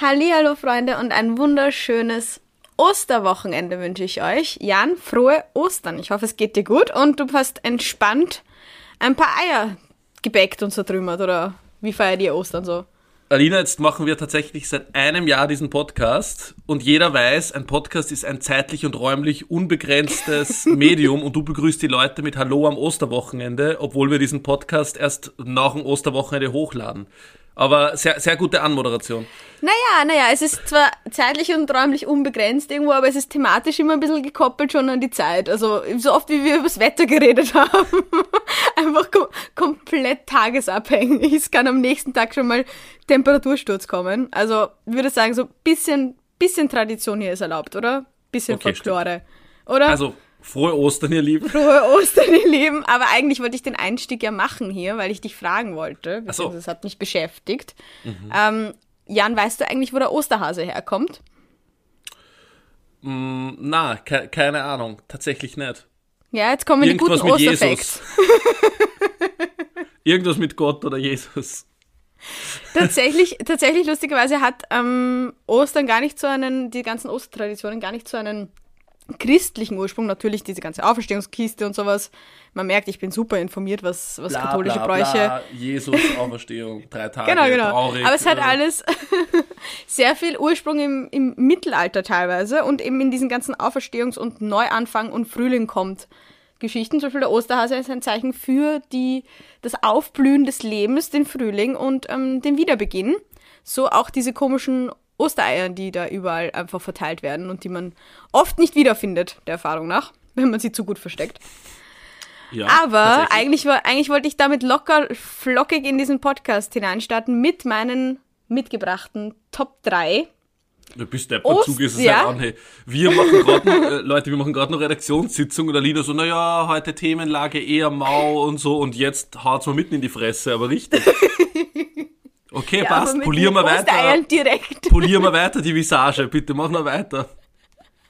Hallo Freunde und ein wunderschönes Osterwochenende wünsche ich euch. Jan, frohe Ostern. Ich hoffe, es geht dir gut und du hast entspannt ein paar Eier gebäckt und zertrümmert oder wie feiert ihr Ostern so? Alina, jetzt machen wir tatsächlich seit einem Jahr diesen Podcast und jeder weiß, ein Podcast ist ein zeitlich und räumlich unbegrenztes Medium und du begrüßt die Leute mit Hallo am Osterwochenende, obwohl wir diesen Podcast erst nach dem Osterwochenende hochladen. Aber sehr, sehr gute Anmoderation. Naja, naja, es ist zwar zeitlich und räumlich unbegrenzt irgendwo, aber es ist thematisch immer ein bisschen gekoppelt schon an die Zeit. Also so oft wie wir über das Wetter geredet haben. Einfach kom komplett tagesabhängig. Es kann am nächsten Tag schon mal Temperatursturz kommen. Also ich würde sagen, so bisschen, bisschen Tradition hier ist erlaubt, oder? Bisschen okay, Folklore. Stimmt. Oder? Also Frohe Ostern, ihr Lieben. Frohe Ostern, ihr Lieben. Aber eigentlich wollte ich den Einstieg ja machen hier, weil ich dich fragen wollte. Ach so. Das hat mich beschäftigt. Mhm. Ähm, Jan, weißt du eigentlich, wo der Osterhase herkommt? Mm, na, ke keine Ahnung. Tatsächlich nicht. Ja, jetzt kommen Irgendwas die guten Osterfacts. Irgendwas mit Gott oder Jesus. Tatsächlich, tatsächlich lustigerweise hat ähm, Ostern gar nicht so einen, die ganzen Ostertraditionen gar nicht so einen christlichen Ursprung, natürlich diese ganze Auferstehungskiste und sowas. Man merkt, ich bin super informiert, was, was bla, katholische bla, Bräuche. Bla, Jesus, Auferstehung, drei Tage. genau, genau. Traurig, Aber es hat alles sehr viel Ursprung im, im Mittelalter teilweise und eben in diesen ganzen Auferstehungs- und Neuanfang und Frühling kommt. Geschichten, zum Beispiel der Osterhase ist ein Zeichen für die, das Aufblühen des Lebens, den Frühling und ähm, den Wiederbeginn. So auch diese komischen Ostereiern, die da überall einfach verteilt werden und die man oft nicht wiederfindet, der Erfahrung nach, wenn man sie zu gut versteckt. Ja, Aber eigentlich, eigentlich wollte ich damit locker, flockig in diesen Podcast hineinstarten mit meinen mitgebrachten Top 3. Du bist der Zug ist es ja. halt an, hey. Wir machen gerade äh, Leute, wir machen gerade noch Redaktionssitzung und der Lieder so, naja, heute Themenlage eher mau und so und jetzt haut's mal mitten in die Fresse, aber richtig. Okay, ja, passt. Polieren wir weiter. direkt. Polieren wir weiter die Visage. Bitte, mach noch weiter.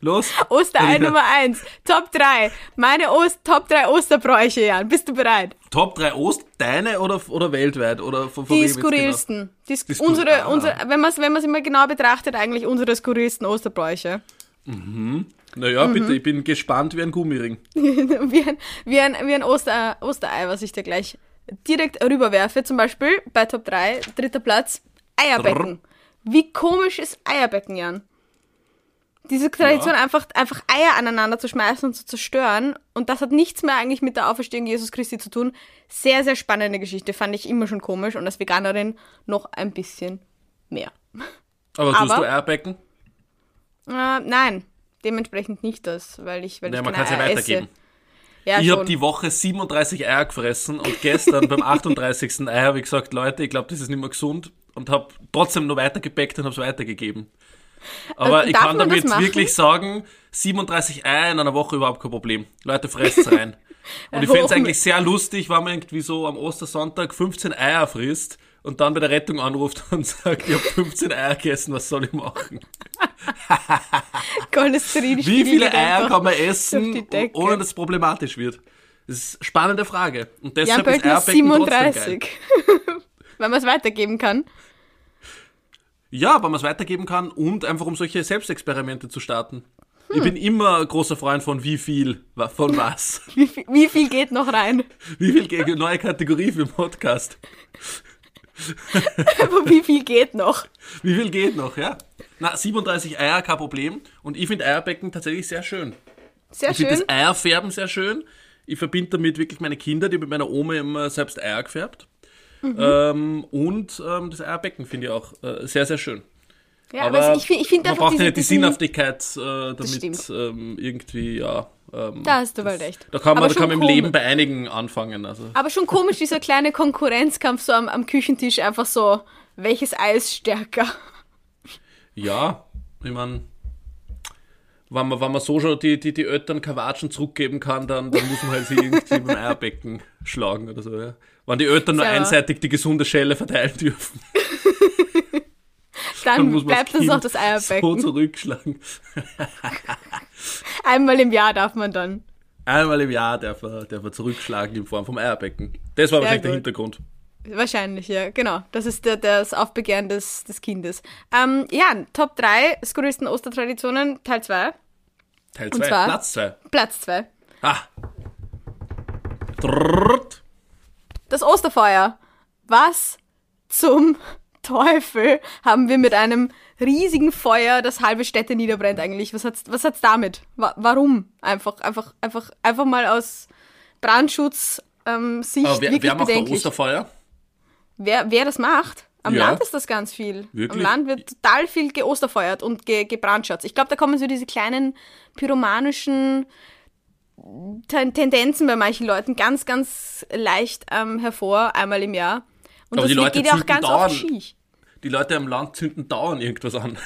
Los. Osterei Nummer 1. Top 3. Meine Ost Top 3 Osterbräuche, Jan. Bist du bereit? Top 3 Ost, deine oder, oder weltweit? Oder von, von die skurrilsten. Genau? Die, sk die skur unsere, ah. unsere, wenn man es wenn immer genau betrachtet, eigentlich unsere skurrilsten Osterbräuche. Mhm. Naja, mhm. bitte, ich bin gespannt wie ein Gummiring. wie ein, wie ein, wie ein Oster, Osterei, was ich dir gleich direkt rüberwerfe, zum Beispiel bei Top 3, dritter Platz, Eierbecken. Wie komisch ist Eierbecken, Jan? Diese Tradition, ja. einfach, einfach Eier aneinander zu schmeißen und zu zerstören. Und das hat nichts mehr eigentlich mit der Auferstehung Jesus Christi zu tun. Sehr, sehr spannende Geschichte. Fand ich immer schon komisch und als Veganerin noch ein bisschen mehr. Aber tust Aber, du Eierbecken? Äh, nein, dementsprechend nicht das, weil ich, weil ja, ich man kann es ja weitergeben. Esse. Ja, ich habe die Woche 37 Eier gefressen und gestern beim 38. Ei habe ich gesagt, Leute, ich glaube, das ist nicht mehr gesund und habe trotzdem noch weitergebäckt und habe es weitergegeben. Aber äh, ich kann damit wirklich sagen, 37 Eier in einer Woche überhaupt kein Problem. Leute, fresst rein. Und ich fände es eigentlich sehr lustig, wenn man irgendwie so am Ostersonntag 15 Eier frisst und dann bei der Rettung anruft und sagt, ich habe 15 Eier gegessen, was soll ich machen? Wie viele Eier kann man essen, ohne dass es problematisch wird? Das ist eine spannende Frage. Und deshalb ja, ist Eierbecken 37. Wenn man es weitergeben kann. Ja, wenn man es weitergeben kann und einfach um solche Selbstexperimente zu starten. Hm. Ich bin immer großer Freund von wie viel, von was. wie, viel, wie viel geht noch rein? Wie viel geht, neue Kategorie für den Podcast. Aber wie viel geht noch? Wie viel geht noch, ja? Na, 37 Eier, kein Problem. Und ich finde Eierbecken tatsächlich sehr schön. Sehr ich schön. Ich finde das Eierfärben sehr schön. Ich verbinde damit wirklich meine Kinder, die mit meiner Oma immer selbst Eier gefärbt. Mhm. Ähm, und ähm, das Eierbecken finde ich auch äh, sehr, sehr schön. Ja, aber, aber ich, ich finde Man braucht ja nicht die Sinnhaftigkeit äh, damit ähm, irgendwie, ja. Ähm, da hast du wohl recht. Da kann man, da kann man im Leben bei einigen anfangen. Also. Aber schon komisch, dieser kleine Konkurrenzkampf so am, am Küchentisch, einfach so, welches Ei ist stärker? Ja, ich meine, wenn man, wenn man so schon die, die, die Eltern Kawatschen zurückgeben kann, dann, dann muss man halt sie irgendwie dem Eierbecken schlagen oder so, ja. Wenn die Eltern nur einseitig die gesunde Schelle verteilen dürfen. dann, bleibt das auch das Eierbecken. So zurückschlagen. Einmal im Jahr darf man dann. Einmal im Jahr darf er, darf er zurückschlagen in Form vom Eierbecken. Das war Sehr wahrscheinlich gut. der Hintergrund. Wahrscheinlich, ja, genau. Das ist der, das Aufbegehren des, des Kindes. Ähm, ja, Top 3 skurrilsten Ostertraditionen, Teil 2. Teil 2, Platz 2. Platz 2. Ah. Das Osterfeuer. Was zum Teufel haben wir mit einem riesigen Feuer, das halbe Städte niederbrennt eigentlich? Was hat's, was hat's damit? Wa warum? Einfach, einfach, einfach, einfach mal aus Brandschutz ähm, Sicht Aber wer, wirklich wer macht bedenklich. Osterfeuer? Wer, wer das macht? Am ja. Land ist das ganz viel. Wirklich? Am Land wird total viel geosterfeuert und ge gebrandschatzt. Ich glaube, da kommen so diese kleinen pyromanischen Tendenzen bei manchen Leuten ganz, ganz leicht ähm, hervor, einmal im Jahr. Und Aber die Leute geht ja auch ganz dauernd, oft schief. Die Leute am Land zünden dauernd irgendwas an.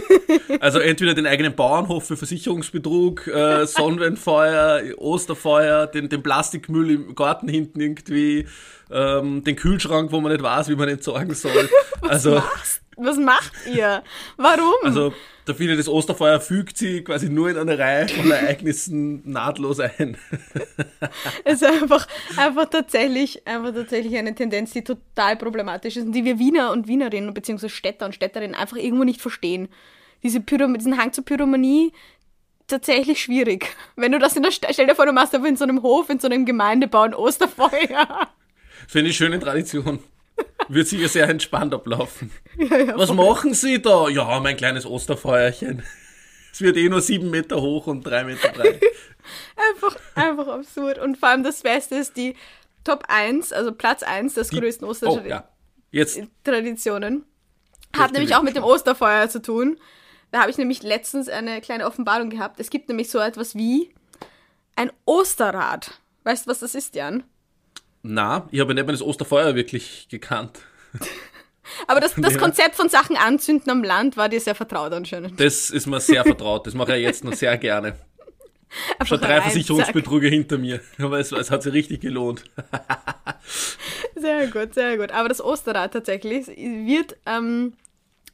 also entweder den eigenen Bauernhof für Versicherungsbetrug, äh, Sonnenwendfeuer, Osterfeuer, den, den Plastikmüll im Garten hinten irgendwie, ähm, den Kühlschrank, wo man nicht weiß, wie man entsorgen soll. Also, machst was macht ihr? Warum? Also, da findet das Osterfeuer fügt sie quasi nur in eine Reihe von Ereignissen nahtlos ein. es ist einfach, einfach tatsächlich, einfach tatsächlich eine Tendenz, die total problematisch ist und die wir Wiener und Wienerinnen bzw. Städter und Städterinnen einfach irgendwo nicht verstehen. Diese Pyrom diesen Hang zur Pyromanie, tatsächlich schwierig. Wenn du das in der Stadt, stell dir vor, du machst aber in so einem Hof, in so einem Gemeindebau ein Osterfeuer. Finde ich schöne Tradition. Wird sicher sehr entspannt ablaufen. Ja, ja, Was machen Sie da? Ja, mein kleines Osterfeuerchen. Es wird eh nur sieben Meter hoch und drei Meter breit. einfach, einfach absurd. Und vor allem das Beste ist die Top 1, also Platz 1 des die, größten Ostertraditionen. Oh, ja. Hat nämlich auch mit dem Osterfeuer zu tun. Da habe ich nämlich letztens eine kleine Offenbarung gehabt. Es gibt nämlich so etwas wie ein Osterrad. Weißt du, was das ist, Jan? Na, ich habe nicht mal das Osterfeuer wirklich gekannt. Aber das, das Konzept von Sachen anzünden am Land war dir sehr vertraut anscheinend. Das ist mir sehr vertraut. Das mache ich jetzt noch sehr gerne. Einfach Schon drei rein, Versicherungsbetrüge hinter mir. Aber es, es hat sich richtig gelohnt. sehr gut, sehr gut. Aber das Osterrad tatsächlich wird ähm,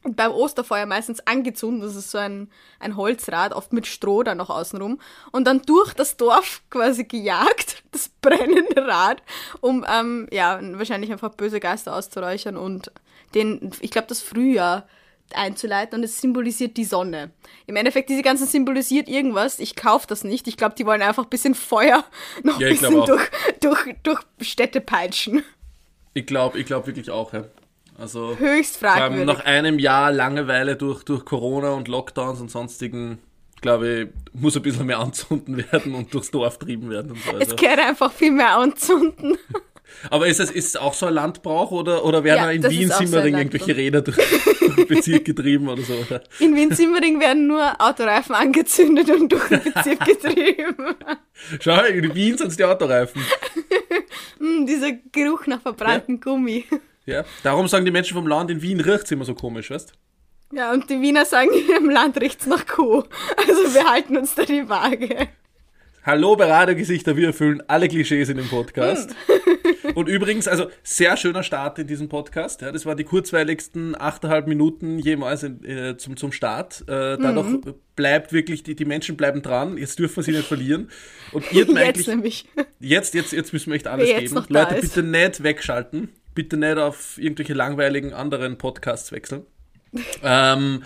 beim Osterfeuer meistens angezündet. Das ist so ein, ein Holzrad, oft mit Stroh dann noch außenrum. Und dann durch das Dorf quasi gejagt, das brennende Rad, um ähm, ja, wahrscheinlich einfach böse Geister auszuräuchern und den, ich glaube, das Frühjahr einzuleiten und es symbolisiert die Sonne. Im Endeffekt, diese ganzen symbolisiert irgendwas. Ich kaufe das nicht. Ich glaube, die wollen einfach ein bisschen Feuer noch ja, ein bisschen durch, durch, durch Städte peitschen. Ich glaube ich glaub wirklich auch, ja. Also höchst fragwürdig. Nach einem Jahr Langeweile durch, durch Corona und Lockdowns und sonstigen, glaube ich, muss ein bisschen mehr anzünden werden und durchs Dorf trieben werden. Und so. Also. Es kann einfach viel mehr anzünden. Aber ist es ist auch so ein Landbrauch oder, oder werden ja, in Wien-Simmering so irgendwelche Räder durch, den Bezirk getrieben oder so? Oder? In Wien-Simmering werden nur Autoreifen angezündet und durch den Bezirk getrieben. Schau, in Wien sind es die Autoreifen. mm, dieser Geruch nach verbranntem ja. Gummi. Ja, darum sagen die Menschen vom Land, in Wien riecht es immer so komisch, weißt Ja, und die Wiener sagen, im Land riecht es nach Kuh. Also wir halten uns da die Waage. Hallo Beratergesichter, wir erfüllen alle Klischees in dem Podcast. Hm. Und übrigens, also sehr schöner Start in diesem Podcast. Ja, das waren die kurzweiligsten 8,5 Minuten jemals in, äh, zum, zum Start. Äh, dadurch mhm. bleibt wirklich, die, die Menschen bleiben dran. Jetzt dürfen wir sie nicht verlieren. Und ihr jetzt nämlich. Jetzt, jetzt, jetzt müssen wir echt alles geben. Leute, bitte nicht wegschalten bitte nicht auf irgendwelche langweiligen anderen Podcasts wechseln. ähm,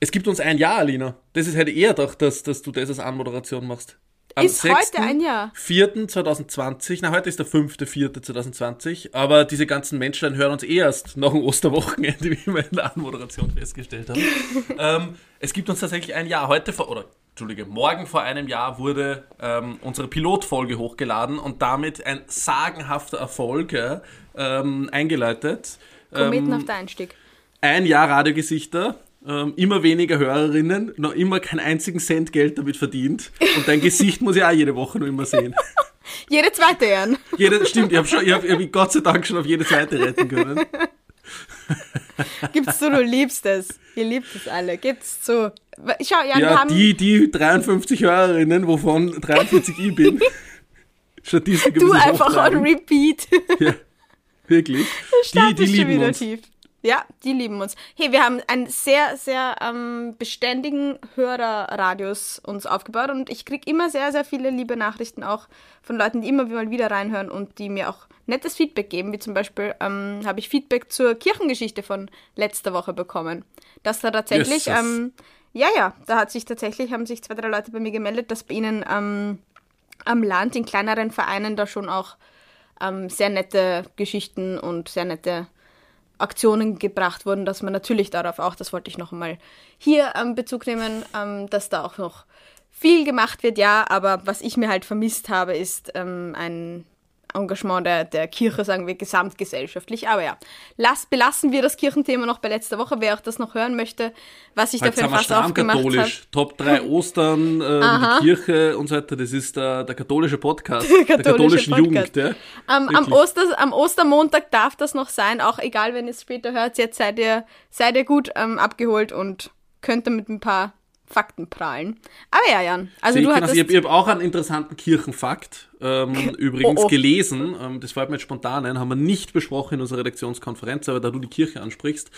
es gibt uns ein Jahr, Alina. Das ist, hätte ich eher gedacht, dass, dass du das als Anmoderation machst. Am ist 6. heute ein Jahr? 4.2020, na heute ist der 5.4.2020, aber diese ganzen Menschen hören uns eh erst nach dem Osterwochenende, wie wir in der Anmoderation festgestellt haben. ähm, es gibt uns tatsächlich ein Jahr. Heute vor, oder Entschuldige, morgen vor einem Jahr wurde ähm, unsere Pilotfolge hochgeladen und damit ein sagenhafter Erfolg ähm, eingeleitet. Kometen ähm, auf der Einstieg. Ein Jahr Radiogesichter, ähm, immer weniger Hörerinnen, noch immer keinen einzigen Cent Geld damit verdient. Und dein Gesicht muss ich auch jede Woche noch immer sehen. jede zweite, Jan. Jede, stimmt, ich habe hab, ich hab Gott sei Dank schon auf jede zweite retten können. Gibt's so, du liebst es. Ihr liebt es alle. Gibt's so. Schau, Jan, ja, haben die, die 53 Hörerinnen, wovon 43 ich bin. Statistik Du einfach on repeat. Ja, wirklich. Die, die lieben uns. Tief. Ja, die lieben uns. Hey, wir haben einen sehr, sehr ähm, beständigen Hörerradius uns aufgebaut und ich kriege immer sehr, sehr viele liebe Nachrichten auch von Leuten, die immer mal wieder reinhören und die mir auch nettes Feedback geben, wie zum Beispiel ähm, habe ich Feedback zur Kirchengeschichte von letzter Woche bekommen. Dass da tatsächlich, yes, ähm, ja, ja, da hat sich tatsächlich, haben sich zwei, drei Leute bei mir gemeldet, dass bei ihnen ähm, am Land in kleineren Vereinen da schon auch ähm, sehr nette Geschichten und sehr nette Aktionen gebracht wurden, dass man natürlich darauf auch, das wollte ich noch einmal hier ähm, Bezug nehmen, ähm, dass da auch noch viel gemacht wird, ja, aber was ich mir halt vermisst habe, ist ähm, ein Engagement der, der Kirche, sagen wir, gesamtgesellschaftlich. Aber ja, lass, belassen wir das Kirchenthema noch bei letzter Woche. Wer auch das noch hören möchte, was ich dafür fast aufgemacht habe. Top 3 Ostern, äh, die Kirche und so weiter. Das ist der, der katholische Podcast der, katholische der katholischen Podcast. Jugend. Ja. Am, am, Oster, am Ostermontag darf das noch sein, auch egal, wenn ihr es später hört. Jetzt seid ihr, seid ihr gut ähm, abgeholt und könnt damit ein paar Fakten prahlen. Aber ja, Jan. Also du hattest... Ich habe hab auch einen interessanten Kirchenfakt ähm, übrigens oh, oh. gelesen. Ähm, das fällt mir jetzt spontan ein, haben wir nicht besprochen in unserer Redaktionskonferenz, aber da du die Kirche ansprichst.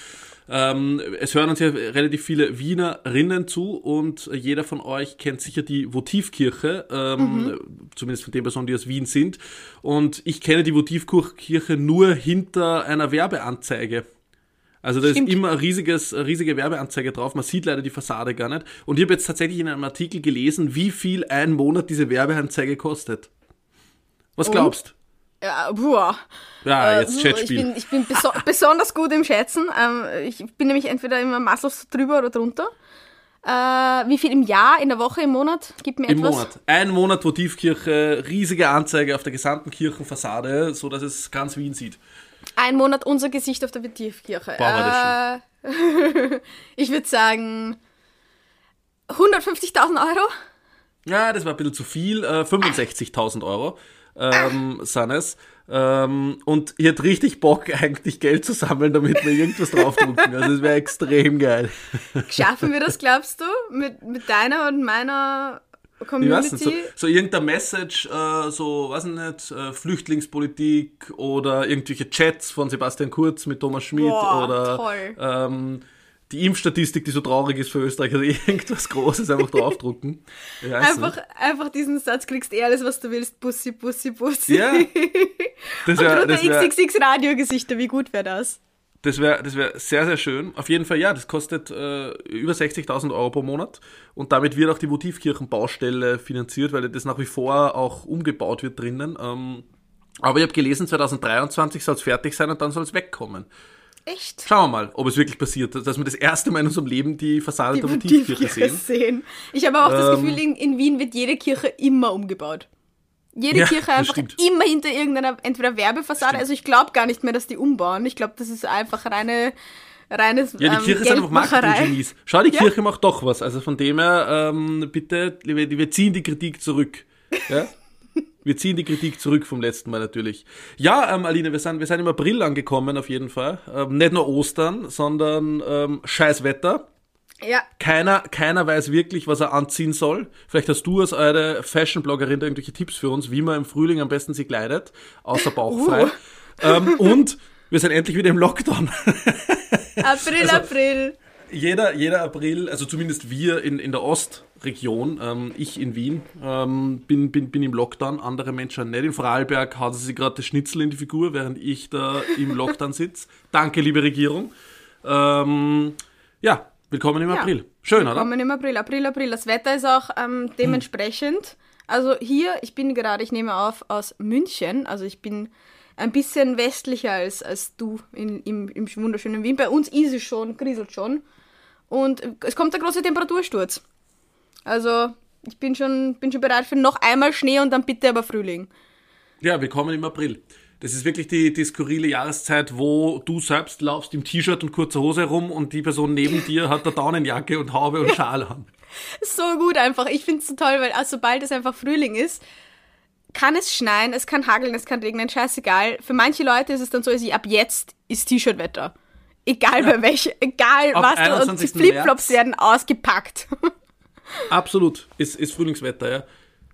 Ähm, es hören uns ja relativ viele Wienerinnen zu und jeder von euch kennt sicher die Votivkirche, ähm, mhm. zumindest von den Personen, die aus Wien sind. Und ich kenne die Votivkirche nur hinter einer Werbeanzeige. Also da Stimmt. ist immer eine riesiges, riesige Werbeanzeige drauf. Man sieht leider die Fassade gar nicht. Und ich habe jetzt tatsächlich in einem Artikel gelesen, wie viel ein Monat diese Werbeanzeige kostet. Was glaubst? Ja, boah. Ja, jetzt äh, Chatspiel. Ich bin, ich bin beso besonders gut im Schätzen. Ähm, ich bin nämlich entweder immer maßlos drüber oder drunter. Äh, wie viel im Jahr, in der Woche, im Monat? Gib mir Im etwas. Monat. Ein Monat Votivkirche, riesige Anzeige auf der gesamten Kirchenfassade, so dass es ganz Wien sieht. Ein Monat unser Gesicht auf der Votivkirche. Boah, äh, ich würde sagen 150.000 Euro. Ja, das war ein bisschen zu viel. Äh, 65.000 Euro ähm, sind es. Ähm, und ich hätte richtig Bock, eigentlich Geld zu sammeln, damit wir irgendwas draufdrucken. Also es wäre extrem geil. Schaffen wir das, glaubst du, mit, mit deiner und meiner Community? Nicht, so, so irgendein Message, äh, so, weiß ich nicht, äh, Flüchtlingspolitik oder irgendwelche Chats von Sebastian Kurz mit Thomas Schmidt Boah, oder ähm, die Impfstatistik, die so traurig ist für Österreich, also irgendwas Großes einfach draufdrucken. Einfach, einfach diesen Satz, kriegst eh alles, was du willst, Bussi, Bussi, Bussi. Ja. Das wär, Und das wär, XXX Radiogesichter, wie gut wäre das? Das wäre das wär sehr, sehr schön. Auf jeden Fall, ja, das kostet äh, über 60.000 Euro pro Monat. Und damit wird auch die Votivkirchenbaustelle finanziert, weil das nach wie vor auch umgebaut wird drinnen. Ähm, aber ich habe gelesen, 2023 soll es fertig sein und dann soll es wegkommen. Echt? Schauen wir mal, ob es wirklich passiert, dass wir das erste Mal in unserem Leben die Fassade die der Motivkirche sehen. sehen. Ich habe auch ähm, das Gefühl, in, in, Wien wird jede Kirche immer umgebaut. Jede ja, Kirche einfach immer hinter irgendeiner entweder Werbefassade. Also ich glaube gar nicht mehr, dass die umbauen. Ich glaube, das ist einfach reine reines Ja, die ähm, Kirche ist einfach Marketing-Genies. Schau, die ja? Kirche macht doch was. Also von dem her, ähm, bitte, wir ziehen die Kritik zurück. Ja? Wir ziehen die Kritik zurück vom letzten Mal natürlich. Ja, ähm, Aline, wir sind, wir sind im April angekommen auf jeden Fall. Ähm, nicht nur Ostern, sondern ähm, scheiß Wetter. Ja. Keiner, keiner weiß wirklich, was er anziehen soll. Vielleicht hast du als eure Fashion-Bloggerin da irgendwelche Tipps für uns, wie man im Frühling am besten sich kleidet, außer bauchfrei. Uh. Ähm, und wir sind endlich wieder im Lockdown. April, also, April. Jeder, jeder April, also zumindest wir in, in der Ost, Region. Ähm, ich in Wien ähm, bin, bin, bin im Lockdown, andere Menschen nicht. In Vorarlberg hat sie sich gerade das Schnitzel in die Figur, während ich da im Lockdown sitze. Danke, liebe Regierung. Ähm, ja, willkommen im ja, April. Schön, willkommen oder? Willkommen im April. April, April. Das Wetter ist auch ähm, dementsprechend. Also hier, ich bin gerade, ich nehme auf aus München. Also ich bin ein bisschen westlicher als, als du in, im, im wunderschönen Wien. Bei uns ist es schon, kriselt schon. Und es kommt der große Temperatursturz. Also ich bin schon, bin schon bereit für noch einmal Schnee und dann bitte aber Frühling. Ja, wir kommen im April. Das ist wirklich die, die skurrile Jahreszeit, wo du selbst laufst im T-Shirt und kurzer Hose rum und die Person neben dir hat eine Daunenjacke und Haube und Schal an. so gut einfach. Ich finde es so toll, weil also, sobald es einfach Frühling ist, kann es schneien, es kann hageln, es kann regnen, scheißegal. Für manche Leute ist es dann so, dass ab jetzt ist T-Shirt-Wetter. Egal ja. bei welche, egal Ab was, und die Flipflops werden ausgepackt. Absolut, ist, ist Frühlingswetter, ja.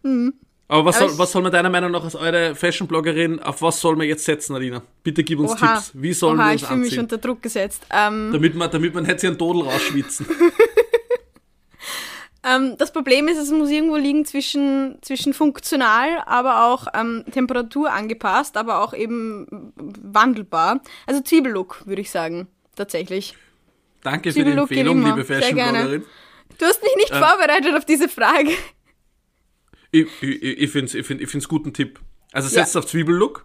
Mhm. Aber was, Aber soll, was soll man deiner Meinung nach als eure Fashion-Bloggerin, auf was soll man jetzt setzen, Alina? Bitte gib uns Oha. Tipps. Wie sollen Oha, wir uns ich fühle mich unter Druck gesetzt. Ähm, damit man, damit man nicht sich einen Todel rausschwitzen. ähm, das Problem ist, es muss irgendwo liegen zwischen, zwischen funktional, aber auch ähm, Temperatur angepasst, aber auch eben wandelbar. Also Zwiebellook, würde ich sagen, tatsächlich. Danke für die Empfehlung, liebe Fashion-Bloggerin. Du hast mich nicht ähm, vorbereitet auf diese Frage. Ich, ich, ich finde es ich find, ich find's guten Tipp. Also setzt ja. auf Zwiebellook.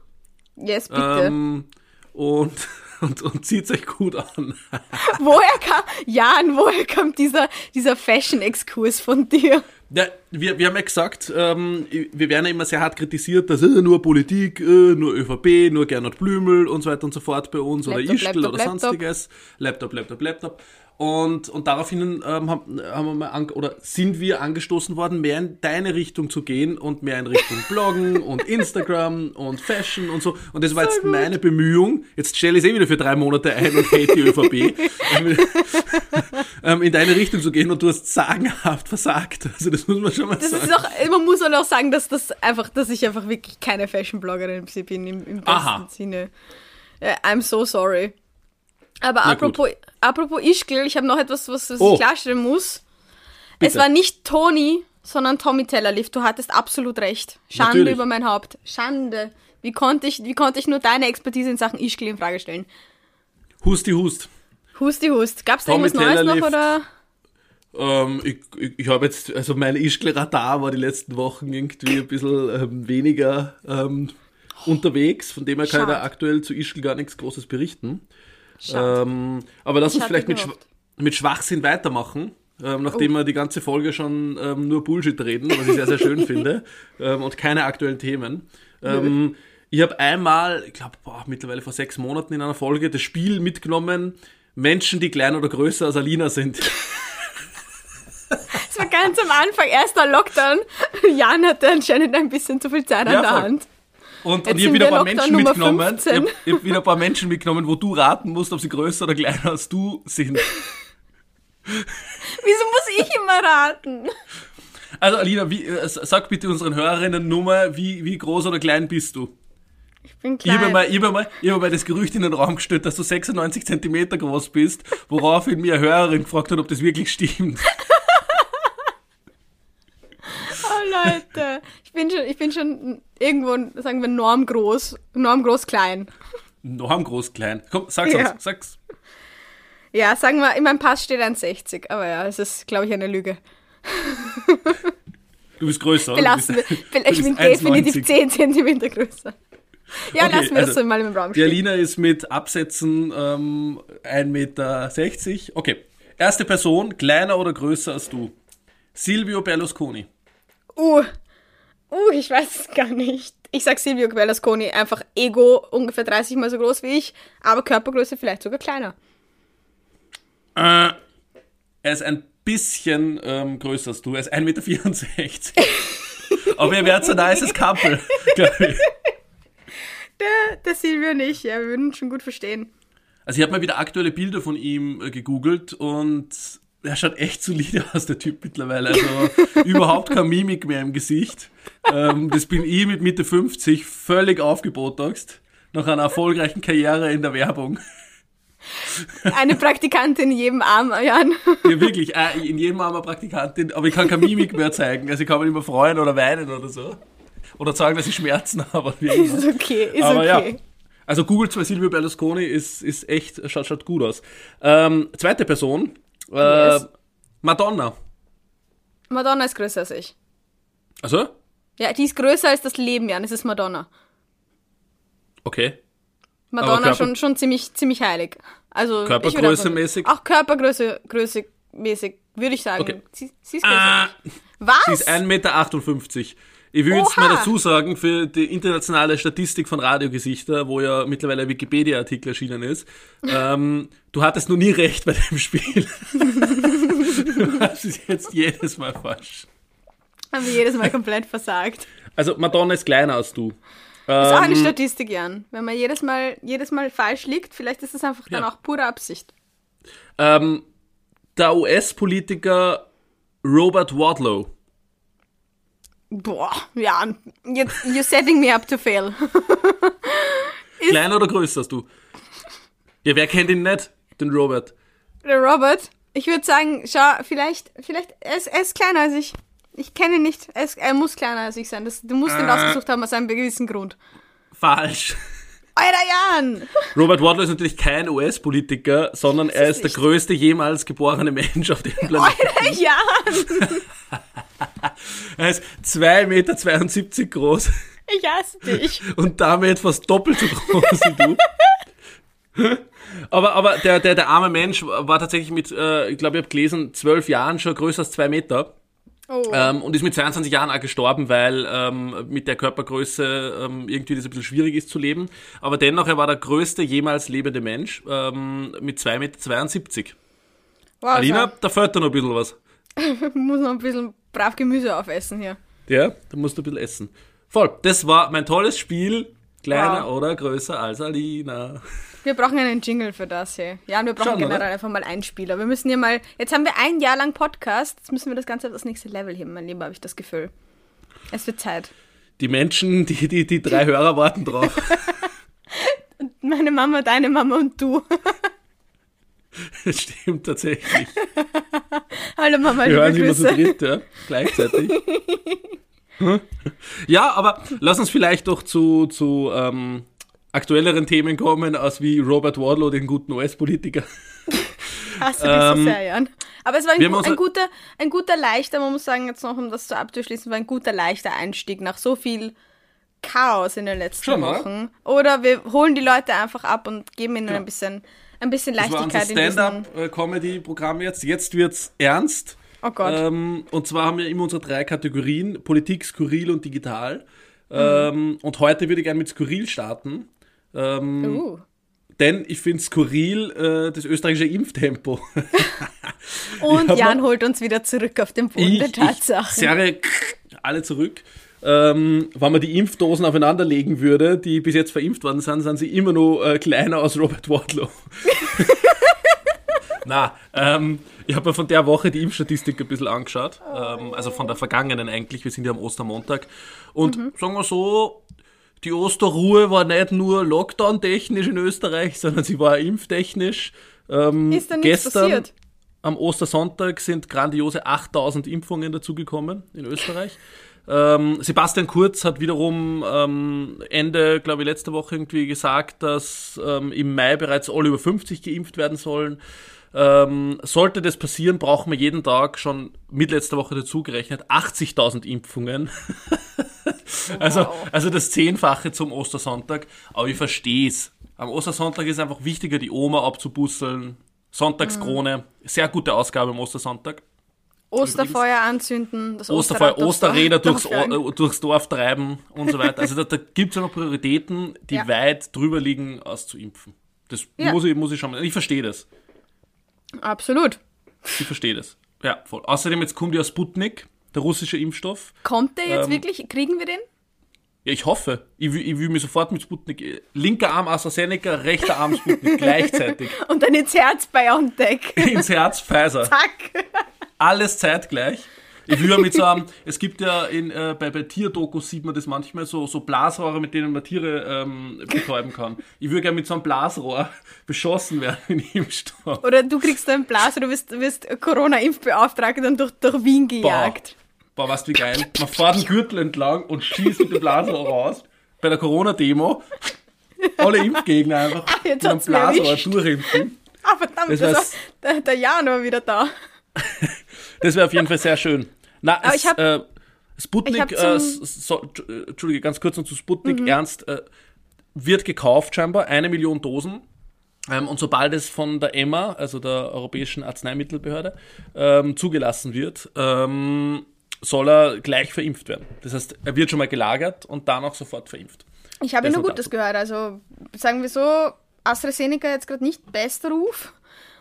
Yes, bitte. Ähm, und, und, und zieht euch gut an. woher kam, Jan, woher kommt dieser, dieser Fashion-Exkurs von dir? Ja, wir, wir haben ja gesagt, ähm, wir werden ja immer sehr hart kritisiert, dass äh, nur Politik, äh, nur ÖVP, nur Gernot Blümel und so weiter und so fort bei uns Laptop, oder Ischgl oder Laptop. sonstiges. Laptop, Laptop, Laptop. Und, und daraufhin ähm, haben, haben wir mal oder sind wir angestoßen worden, mehr in deine Richtung zu gehen und mehr in Richtung Bloggen und Instagram und Fashion und so. Und das war so jetzt gut. meine Bemühung. Jetzt stelle ich es eh wieder für drei Monate ein und hate die ÖVP, ähm, in deine Richtung zu gehen und du hast sagenhaft versagt. Also das muss man schon mal das sagen. Ist auch, man muss auch sagen, dass das einfach, dass ich einfach wirklich keine Fashion-Bloggerin bin im, im besten Aha. Sinne. Uh, I'm so sorry. Aber apropos, apropos Ischgl, ich habe noch etwas, was, was oh. ich klarstellen muss. Bitte. Es war nicht Toni, sondern Tommy Tellerlift. Du hattest absolut recht. Schande Natürlich. über mein Haupt. Schande. Wie konnte ich, wie konnte ich nur deine Expertise in Sachen Ischgl in Frage stellen? Husti Hust. Husti Hust. Gab es da irgendwas Neues noch oder? Ähm, ich ich, ich habe jetzt, also mein Ischgl-Radar war die letzten Wochen irgendwie ein bisschen ähm, weniger ähm, unterwegs, von dem her kann ich da aktuell zu Ischgl gar nichts Großes berichten. Ähm, aber lass uns vielleicht mit, Schw mit Schwachsinn weitermachen. Ähm, nachdem oh. wir die ganze Folge schon ähm, nur Bullshit reden, was ich sehr, sehr schön finde, ähm, und keine aktuellen Themen. Ähm, ich habe einmal, ich glaube, mittlerweile vor sechs Monaten in einer Folge das Spiel mitgenommen, Menschen, die kleiner oder größer als Alina sind. Das war ganz am Anfang, erster Lockdown. Jan hatte anscheinend ein bisschen zu viel Zeit an ja, der Hand. Und, und ich habe wieder ein paar Menschen mitgenommen. Ich habe hab wieder ein paar Menschen mitgenommen, wo du raten musst, ob sie größer oder kleiner als du sind. Wieso muss ich immer raten? Also Alina, wie, äh, sag bitte unseren Hörerinnen Nummer, wie, wie groß oder klein bist du? Ich bin klein. Ich habe mal, ich hab mal, ich hab mal das Gerücht in den Raum gestellt, dass du 96 Zentimeter groß bist, woraufhin mir eine Hörerin gefragt hat, ob das wirklich stimmt. Leute. Ich bin schon, ich bin schon irgendwo, sagen wir, normgroß. Normgroß klein. Normgroß klein. Komm, sag's ja. uns, sag's. Ja, sagen wir, in meinem Pass steht 1,60, aber ja, es ist, glaube ich, eine Lüge. Du bist größer, oder? Belassen wir. Ich bin definitiv 10 cm größer. Ja, okay, lassen wir also, das so mal im Raum stehen. Die Alina ist mit Absätzen ähm, 1,60 Meter. Okay. Erste Person, kleiner oder größer als du? Silvio Berlusconi. Uh, uh, ich weiß es gar nicht. Ich sag Silvio Berlusconi, einfach Ego ungefähr 30 mal so groß wie ich, aber Körpergröße vielleicht sogar kleiner. Äh, er ist ein bisschen ähm, größer als du, er ist 1,64 Meter. aber ihr werdet so ein nices Couple, glaube ich. Der, der Silvio nicht, ja, wir würden schon gut verstehen. Also ich habe mal wieder aktuelle Bilder von ihm äh, gegoogelt und er schaut echt solide aus, der Typ mittlerweile. Also überhaupt keine Mimik mehr im Gesicht. Ähm, das bin ich mit Mitte 50 völlig aufgebotoxt. Nach einer erfolgreichen Karriere in der Werbung. Eine Praktikantin in jedem Arm, Jan. Ja, wirklich, äh, in jedem Arm eine Praktikantin, aber ich kann keine Mimik mehr zeigen. Also ich kann mich nicht mehr freuen oder weinen oder so. Oder sagen, dass ich Schmerzen habe. Ist okay, ist aber okay. Ja. Also googelt mal Silvio Berlusconi, ist, ist echt, schaut, schaut gut aus. Ähm, zweite Person, äh, Madonna. Madonna ist größer als ich. Also? Ja, die ist größer als das Leben, Jan. Es ist Madonna. Okay. Madonna schon, schon ziemlich, ziemlich heilig. Also Körpergröße mäßig? Auch Körpergröße Größe mäßig, würde ich sagen. Okay. Sie, sie ist größer. Ah, Was? Sie ist 1,58 Meter. Ich will jetzt mal dazu sagen, für die internationale Statistik von Radiogesichter, wo ja mittlerweile ein Wikipedia-Artikel erschienen ist, ähm, du hattest noch nie recht bei dem Spiel. du hast es jetzt jedes Mal falsch. Haben wir jedes Mal komplett versagt. Also Madonna ist kleiner als du. Das ist auch eine ähm, Statistik, Jan. Wenn man jedes Mal, jedes Mal falsch liegt, vielleicht ist das einfach dann ja. auch pure Absicht. Ähm, der US-Politiker Robert Wadlow Boah, ja, jetzt, you're setting me up to fail. Kleiner oder größer hast du? Ja, wer kennt ihn nicht? Den Robert. Der Robert? Ich würde sagen, schau, vielleicht, vielleicht, er ist, er ist kleiner als ich. Ich kenne ihn nicht. Er, ist, er muss kleiner als ich sein. Das, du musst ihn äh, ausgesucht haben aus einem gewissen Grund. Falsch. Euer Jan! Robert Wadlow ist natürlich kein US-Politiker, sondern er ist der größte jemals geborene Mensch auf dem Planeten. Euer Jan! er ist 2,72 Meter groß. Ich hasse dich. Und damit fast doppelt so groß wie du. aber aber der, der, der arme Mensch war tatsächlich mit, äh, ich glaube, ich habe gelesen, zwölf Jahren schon größer als zwei Meter. Oh. Ähm, und ist mit 22 Jahren auch gestorben, weil ähm, mit der Körpergröße ähm, irgendwie das ein bisschen schwierig ist zu leben. Aber dennoch, er war der größte jemals lebende Mensch ähm, mit 2,72 Meter. Wow, Alina, so. da fällt da noch ein bisschen was. ich muss noch ein bisschen brav Gemüse aufessen hier. Ja, da musst du ein bisschen essen. Voll, das war mein tolles Spiel. Kleiner wow. oder größer als Alina. Wir brauchen einen Jingle für das hier. Ja, und wir brauchen Schon, generell oder? einfach mal einen Spieler. Wir müssen hier mal. Jetzt haben wir ein Jahr lang Podcast. Jetzt müssen wir das Ganze auf das nächste Level heben, mein Lieber, habe ich das Gefühl. Es wird Zeit. Die Menschen, die, die, die drei Hörer warten drauf. Meine Mama, deine Mama und du. Das stimmt tatsächlich. Hallo Mama, Wir hören immer so dritt, ja, gleichzeitig. ja, aber lass uns vielleicht doch zu, zu ähm, aktuelleren Themen kommen, als wie Robert Wardlow, den guten US-Politiker. Hast du dich ähm, so sehr, Jan. Aber es war ein, ein, guter, ein guter, leichter, man muss sagen, jetzt noch, um das so abzuschließen, war ein guter, leichter Einstieg nach so viel Chaos in den letzten Schon, Wochen. Oder? oder wir holen die Leute einfach ab und geben ihnen ja. ein bisschen, ein bisschen Leichtigkeit. Das war unser Stand-up-Comedy-Programm jetzt. Jetzt wird's ernst. Oh Gott. Ähm, und zwar haben wir immer unsere drei Kategorien: Politik, Skurril und Digital. Mhm. Ähm, und heute würde ich gerne mit Skurril starten. Ähm, uh. Denn ich finde skurril äh, das österreichische Impftempo. Und Jan holt uns wieder zurück auf den Boden der Tatsachen. Serre alle zurück. Ähm, wenn man die Impfdosen aufeinander legen würde, die bis jetzt verimpft worden sind, sind sie immer noch äh, kleiner als Robert Wardlow. Na, ähm, ich habe mir von der Woche die Impfstatistik ein bisschen angeschaut. Ähm, also von der vergangenen eigentlich. Wir sind ja am Ostermontag. Und mhm. sagen wir so, die Osterruhe war nicht nur Lockdown-technisch in Österreich, sondern sie war impftechnisch. Ähm, Ist da nichts gestern, passiert? Am Ostersonntag sind grandiose 8000 Impfungen dazugekommen in Österreich. Ähm, Sebastian Kurz hat wiederum ähm, Ende, glaube ich, letzte Woche irgendwie gesagt, dass ähm, im Mai bereits alle über 50 geimpft werden sollen. Ähm, sollte das passieren, brauchen wir jeden Tag schon mit letzter Woche dazugerechnet 80.000 Impfungen. also, also das Zehnfache zum Ostersonntag. Aber ich verstehe es. Am Ostersonntag ist einfach wichtiger, die Oma abzubusseln. Sonntagskrone. Mhm. Sehr gute Ausgabe am Ostersonntag. Osterfeuer anzünden, das Osterfeuer, Osterräder durchs, durchs, Dorf treiben und so weiter. Also da, da gibt es einfach Prioritäten, die ja. weit drüber liegen, als zu impfen. Das ja. muss, ich, muss ich schon mal. Ich verstehe das. Absolut. Ich verstehe das. Ja, voll. Außerdem, jetzt kommt ja Sputnik, der russische Impfstoff. Kommt der jetzt ähm, wirklich? Kriegen wir den? Ja, ich hoffe. Ich will, ich will mir sofort mit Sputnik. Linker Arm AstraZeneca, rechter Arm Sputnik gleichzeitig. Und dann ins Herz BioNTech. ins Herz Pfizer. Zack. Alles zeitgleich. Ich will ja mit so einem, es gibt ja in, äh, bei, bei Tierdokus sieht man das manchmal, so, so Blasrohre, mit denen man Tiere ähm, betäuben kann. Ich würde gerne mit so einem Blasrohr beschossen werden in Impfstoff. Oder du kriegst ein Blas oder du wirst, wirst Corona-Impfbeauftragter und durch, durch Wien gejagt. Boah, Boah weißt du wie geil? Man fährt den Gürtel entlang und schießt mit dem Blasrohr raus. Bei der Corona-Demo. Alle Impfgegner einfach Ach, mit einem Blasrohr durchimpfen. Ah, verdammt, das das der, der Jan war wieder da. das wäre auf jeden Fall sehr schön. Na, es, hab, äh, Sputnik, äh, so, Entschuldige, ganz kurz noch zu Sputnik, mhm. ernst, äh, wird gekauft scheinbar, eine Million Dosen. Ähm, und sobald es von der EMA, also der Europäischen Arzneimittelbehörde, ähm, zugelassen wird, ähm, soll er gleich verimpft werden. Das heißt, er wird schon mal gelagert und dann auch sofort verimpft. Ich habe nur Gutes gehört. Also sagen wir so, AstraZeneca jetzt gerade nicht bester Ruf.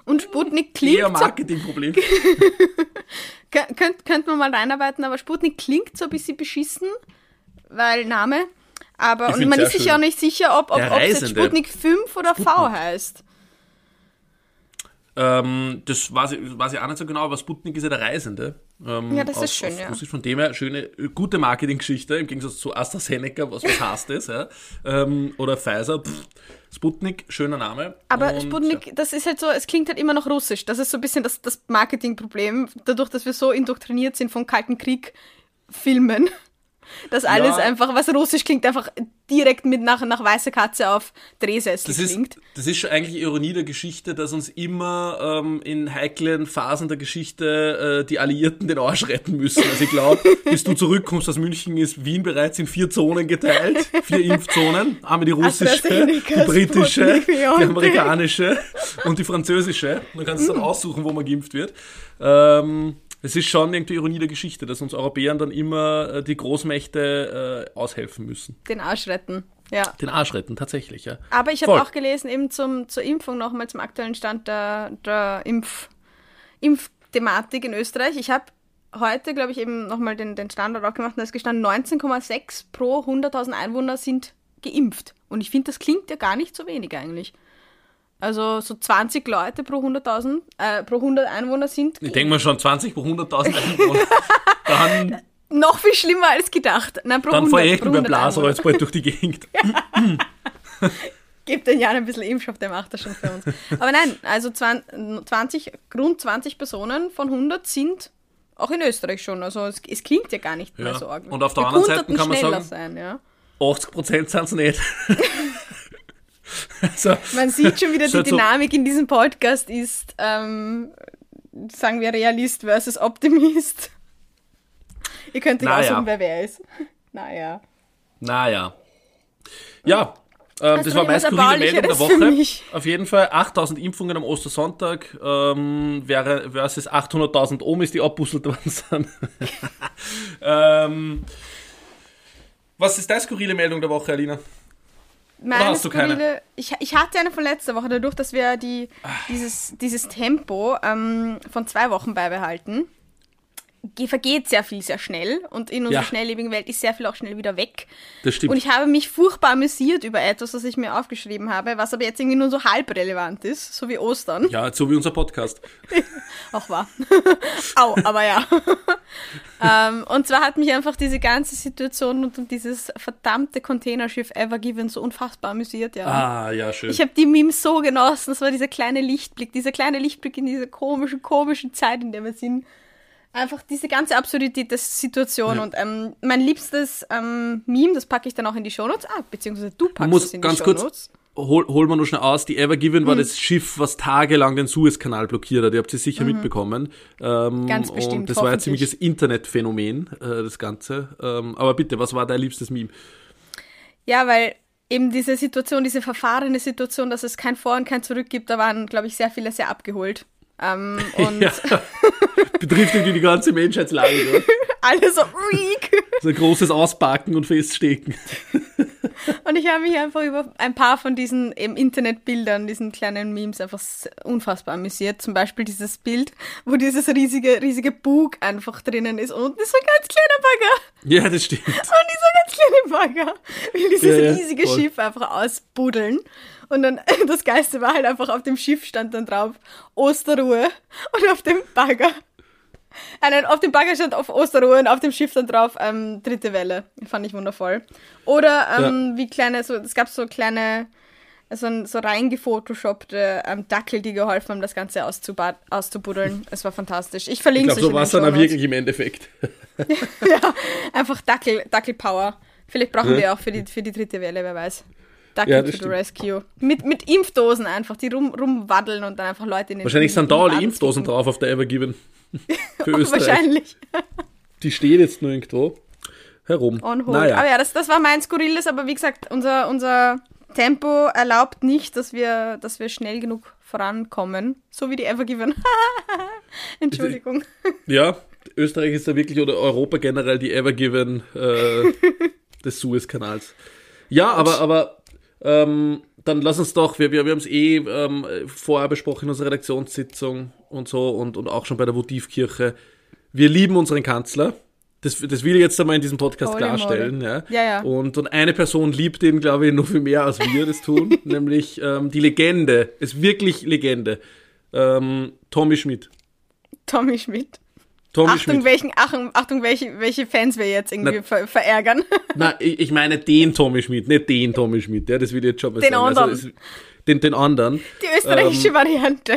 Und Sputnik klingt. Eher Marketingproblem. Könnt, könnte man mal reinarbeiten, aber Sputnik klingt so ein bisschen beschissen, weil Name. Aber und man ist sich ja auch nicht sicher, ob, ob, ob es Sputnik 5 oder Sputnik. V heißt. Ähm, das weiß ich, weiß ich auch nicht so genau, aber Sputnik ist ja der Reisende. Ähm, ja, das aus, ist schön, ja. Russisch. Von dem her schöne, gute Marketinggeschichte, im Gegensatz zu AstraZeneca, was was heißt das, ja? Ähm, oder Pfizer, pff, Sputnik, schöner Name. Aber Und, Sputnik, ja. das ist halt so, es klingt halt immer noch russisch. Das ist so ein bisschen das, das Marketingproblem, dadurch, dass wir so indoktriniert sind von Kalten Krieg Filmen dass alles ja. einfach, was russisch klingt, einfach direkt mit nach, nach weiße Katze auf Drehsessel das klingt. Ist, das ist schon eigentlich Ironie der Geschichte, dass uns immer ähm, in heiklen Phasen der Geschichte äh, die Alliierten den Arsch retten müssen. Also ich glaube, bis du zurückkommst aus München, ist Wien bereits in vier Zonen geteilt. Vier Impfzonen. Einmal die russische, die britische, die amerikanische und die französische. Man kann es dann aussuchen, wo man geimpft wird. Ähm, es ist schon irgendwie Ironie der Geschichte, dass uns Europäern dann immer äh, die Großmächte äh, aushelfen müssen. Den Arsch retten. Ja. Den Arsch retten, tatsächlich, ja. Aber ich habe auch gelesen, eben zum, zur Impfung nochmal, zum aktuellen Stand der, der Impf, Impfthematik in Österreich. Ich habe heute, glaube ich, eben nochmal den, den Standard auch gemacht und da ist gestanden, 19,6 pro 100.000 Einwohner sind geimpft. Und ich finde, das klingt ja gar nicht so wenig eigentlich. Also so 20 Leute pro 100.000, äh, pro 100 Einwohner sind. Ich denke mal schon 20 pro 100.000 Einwohner. dann noch viel schlimmer als gedacht. Nein, pro dann fahre ich beim Blaser jetzt bald durch die Gegend. Gebt den Jan ein bisschen Impfstoff, der macht das schon für uns. Aber nein, also 20, rund 20 Personen von 100 sind auch in Österreich schon. Also es, es klingt ja gar nicht ja. mehr so arg. Und auf der anderen Seite kann man sagen, sein, ja. 80% sind es nicht. Also, Man sieht schon wieder, die Dynamik so in diesem Podcast ist, ähm, sagen wir, Realist versus Optimist. Ihr könnt euch naja. aussuchen, wer wer ist. Naja. Naja. Ja, ähm, das war meine skurrile Meldung der Woche. Auf jeden Fall 8000 Impfungen am Ostersonntag ähm, wäre versus 800.000 Omis, die abbusselt worden sind. ähm, was ist deine skurrile Meldung der Woche, Alina? Meine hast du keine? Ich, ich hatte eine von letzter Woche, dadurch, dass wir die, dieses, dieses Tempo ähm, von zwei Wochen beibehalten vergeht sehr viel sehr schnell und in unserer ja. schnelllebigen Welt ist sehr viel auch schnell wieder weg. Das stimmt. Und ich habe mich furchtbar amüsiert über etwas, was ich mir aufgeschrieben habe, was aber jetzt irgendwie nur so halb relevant ist, so wie Ostern. Ja, so wie unser Podcast. auch wahr. Au, aber ja. ähm, und zwar hat mich einfach diese ganze Situation und dieses verdammte Containerschiff Ever Given so unfassbar amüsiert, ja. Ah, ja, schön. Ich habe die Memes so genossen, das war dieser kleine Lichtblick, dieser kleine Lichtblick in diese komische, komische Zeit, in der wir sind einfach diese ganze Absurdität der Situation. Ja. Und ähm, mein liebstes ähm, Meme, das packe ich dann auch in die Shownotes. Ah, beziehungsweise du packst es in die ganz Shownotes. Kurz hol, hol mal nur schnell aus, die Ever Given war hm. das Schiff, was tagelang den Suezkanal blockiert hat. Ihr habt sie sicher mhm. mitbekommen. Ähm, Ganz bestimmt. Und das war ein ziemliches Internetphänomen, äh, das Ganze. Ähm, aber bitte, was war dein liebstes Meme? Ja, weil eben diese Situation, diese verfahrene Situation, dass es kein Vor und kein Zurück gibt, da waren, glaube ich, sehr viele sehr abgeholt. Ähm, und ja. Betrifft irgendwie die ganze Menschheitslage. Alle so, weak. So ein großes Auspacken und Feststecken. Und ich habe mich einfach über ein paar von diesen Internetbildern, diesen kleinen Memes einfach unfassbar amüsiert. Zum Beispiel dieses Bild, wo dieses riesige, riesige Bug einfach drinnen ist und unten ist so ein ganz kleiner Bagger. Ja, das stimmt. Und dieser ganz kleine Bagger will dieses ja, ja, riesige voll. Schiff einfach ausbuddeln. Und dann, das Geiste war halt einfach auf dem Schiff stand dann drauf Osterruhe und auf dem Bagger nein, auf dem Bagger stand auf Osterruhe und auf dem Schiff dann drauf ähm, dritte Welle. Fand ich wundervoll. Oder ähm, ja. wie kleine, so, es gab so kleine, so, so reingefotoshoppte ähm, Dackel, die geholfen haben, das Ganze auszubuddeln. Es war fantastisch. Ich verlinke es Ich glaube, so war es dann auch wirklich im Endeffekt. ja, einfach Dackel, Dackelpower. Vielleicht brauchen ja. wir auch für die, für die dritte Welle, wer weiß. Dackel ja, to the rescue. Mit, mit Impfdosen einfach, die rum, rumwaddeln und dann einfach Leute in den Wahrscheinlich sind da alle Impfdosen drauf auf der Evergiven. Für Österreich. Wahrscheinlich. Die steht jetzt nur irgendwo herum. On hold. Naja. Aber ja, das, das war mein Skurriles, aber wie gesagt, unser, unser Tempo erlaubt nicht, dass wir, dass wir schnell genug vorankommen. So wie die Evergiven. Entschuldigung. Ja, Österreich ist da wirklich, oder Europa generell, die Evergiven äh, des Suezkanals. Ja, aber, aber ähm, dann lass uns doch, wir, wir, wir haben es eh ähm, vorher besprochen in unserer Redaktionssitzung und so und, und auch schon bei der Votivkirche. Wir lieben unseren Kanzler. Das, das will ich jetzt einmal in diesem Podcast Holy klarstellen. Ja. Ja, ja. Und, und eine Person liebt ihn, glaube ich, noch viel mehr, als wir das tun, nämlich ähm, die Legende, ist wirklich Legende. Ähm, Tommy Schmidt. Tommy Schmidt. Tommy Achtung, Schmidt. Welchen, Achtung, Achtung, welche, welche Fans wir jetzt irgendwie ver verärgern. Nein, ich meine den Tommy Schmidt, nicht den Tommy Schmidt. Ja, das will ich jetzt schon mal den sagen. Also, anderen. Also, den, den anderen. Die österreichische ähm, Variante.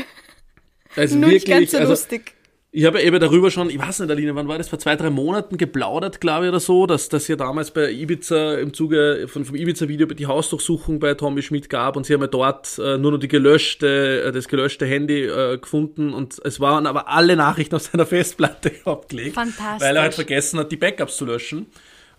Also Nur wirklich, ganz so also, lustig. Ich habe ja eben darüber schon, ich weiß nicht, Aline, wann war das, vor zwei, drei Monaten geplaudert, glaube ich, oder so, dass das ja damals bei Ibiza im Zuge von, vom Ibiza-Video die Hausdurchsuchung bei Tommy Schmidt gab und sie haben ja dort äh, nur noch die gelöschte, äh, das gelöschte Handy äh, gefunden und es waren aber alle Nachrichten auf seiner Festplatte abgelegt. Fantastisch. Weil er halt vergessen hat, die Backups zu löschen.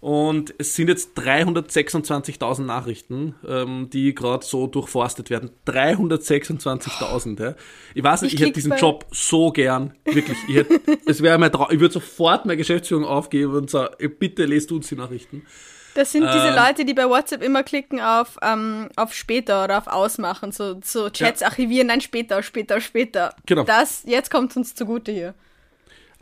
Und es sind jetzt 326.000 Nachrichten, ähm, die gerade so durchforstet werden. 326.000. Ja. Ich weiß nicht, ich, ich hätte diesen Job so gern. Wirklich. Ich, hätte, es wäre mein ich würde sofort meine Geschäftsführung aufgeben und sagen, bitte lest uns die Nachrichten. Das sind diese ähm, Leute, die bei WhatsApp immer klicken auf, ähm, auf später oder auf ausmachen, so, so Chats ja. archivieren, nein, später, später, später. Genau. Das, jetzt kommt uns zugute hier.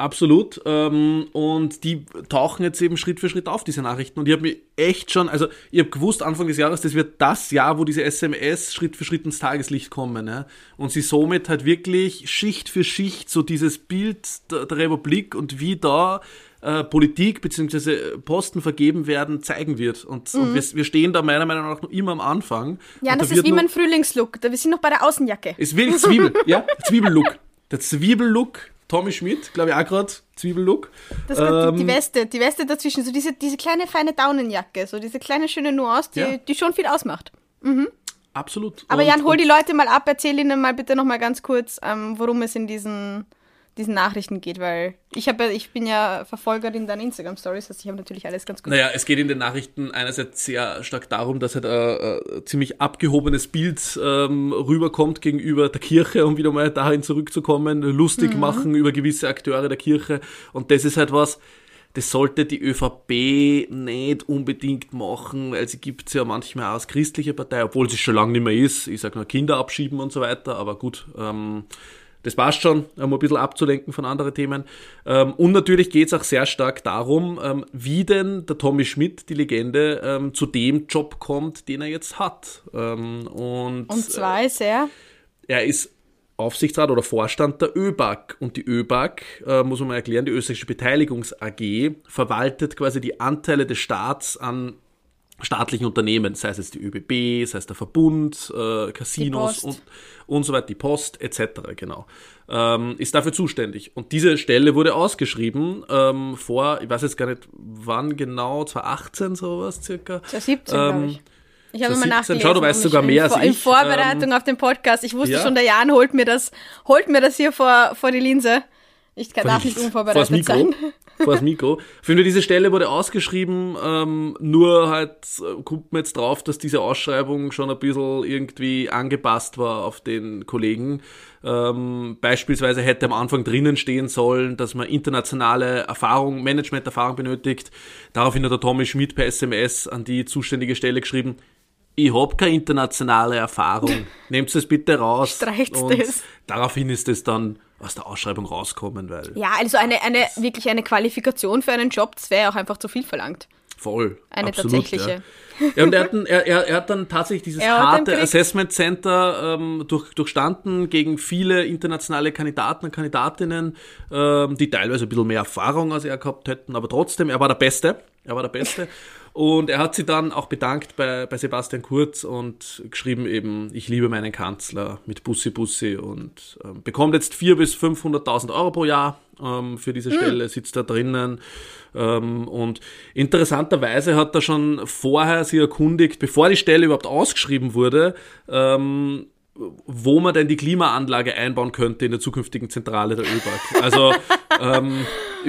Absolut. Ähm, und die tauchen jetzt eben Schritt für Schritt auf, diese Nachrichten. Und ich habe mir echt schon, also ich habe gewusst Anfang des Jahres, das wird das Jahr, wo diese SMS Schritt für Schritt ins Tageslicht kommen. Ja? Und sie somit halt wirklich Schicht für Schicht so dieses Bild der, der Republik und wie da äh, Politik bzw. Posten vergeben werden, zeigen wird. Und, mhm. und wir, wir, stehen da meiner Meinung nach noch immer am Anfang. Ja, das da ist wie mein Frühlingslook. Wir sind noch bei der Außenjacke. Es will Zwiebel, ja, Zwiebellook. Der Zwiebellook Tommy Schmidt, glaube ich auch gerade, Zwiebellook. Das ähm, die, die, Weste, die Weste dazwischen, so diese, diese kleine feine Daunenjacke, so diese kleine schöne Nuance, die, ja. die schon viel ausmacht. Mhm. Absolut. Aber und, Jan, hol die Leute mal ab, erzähl ihnen mal bitte nochmal ganz kurz, ähm, worum es in diesen diesen Nachrichten geht, weil ich habe ich bin ja Verfolgerin deiner Instagram Stories, heißt, ich habe natürlich alles ganz gut. Naja, es geht in den Nachrichten einerseits sehr stark darum, dass halt ein, ein ziemlich abgehobenes Bild ähm, rüberkommt gegenüber der Kirche, um wieder mal dahin zurückzukommen, lustig mhm. machen über gewisse Akteure der Kirche und das ist halt was, das sollte die ÖVP nicht unbedingt machen, weil sie gibt es ja manchmal auch als christliche Partei, obwohl sie schon lange nicht mehr ist. Ich sage nur Kinder abschieben und so weiter, aber gut. Ähm, das passt schon, um ein bisschen abzulenken von anderen Themen. Ähm, und natürlich geht es auch sehr stark darum, ähm, wie denn der Tommy Schmidt, die Legende, ähm, zu dem Job kommt, den er jetzt hat. Und, und zwar ist er? Er ist Aufsichtsrat oder Vorstand der ÖBAG. Und die ÖBAG, äh, muss man mal erklären, die österreichische Beteiligungs AG, verwaltet quasi die Anteile des Staats an staatlichen Unternehmen, sei es jetzt die ÖBB, sei es der Verbund, äh, Casinos und, und so weiter, die Post etc. genau, ähm, ist dafür zuständig. Und diese Stelle wurde ausgeschrieben ähm, vor, ich weiß jetzt gar nicht wann genau, 2018 sowas circa. 2017 ähm, glaube ich. Ich habe mal nachgelesen. Schau, du weißt sogar mehr als ich. In Vorbereitung ähm, auf den Podcast. Ich wusste ja. schon, der Jan holt mir das, holt mir das hier vor, vor die Linse. Ich kann darf nicht unvorbereitet sein. vor das Mikro. Jeden Fall, diese Stelle wurde ausgeschrieben, ähm, nur halt äh, kommt man jetzt drauf, dass diese Ausschreibung schon ein bisschen irgendwie angepasst war auf den Kollegen. Ähm, beispielsweise hätte am Anfang drinnen stehen sollen, dass man internationale Erfahrung, Management-Erfahrung benötigt. Daraufhin hat der Tommy Schmidt per SMS an die zuständige Stelle geschrieben, ich habe keine internationale Erfahrung. Nehmt es bitte raus. Streicht es. Daraufhin ist es dann aus der Ausschreibung rauskommen, weil. Ja, also eine, eine wirklich eine Qualifikation für einen Job, das wäre auch einfach zu viel verlangt. Voll. Eine absolut, tatsächliche. Ja. ja und er hat, dann, er, er, er hat dann tatsächlich dieses harte Assessment Center ähm, durch, durchstanden gegen viele internationale Kandidaten und Kandidatinnen, ähm, die teilweise ein bisschen mehr Erfahrung als er gehabt hätten, aber trotzdem, er war der Beste. Er war der Beste. Und er hat sie dann auch bedankt bei, bei Sebastian Kurz und geschrieben eben, ich liebe meinen Kanzler mit Bussi Bussi und ähm, bekommt jetzt 400.000 bis 500.000 Euro pro Jahr ähm, für diese hm. Stelle, sitzt da drinnen. Ähm, und interessanterweise hat er schon vorher sie erkundigt, bevor die Stelle überhaupt ausgeschrieben wurde, ähm, wo man denn die Klimaanlage einbauen könnte in der zukünftigen Zentrale der ÖBAG. Also ähm,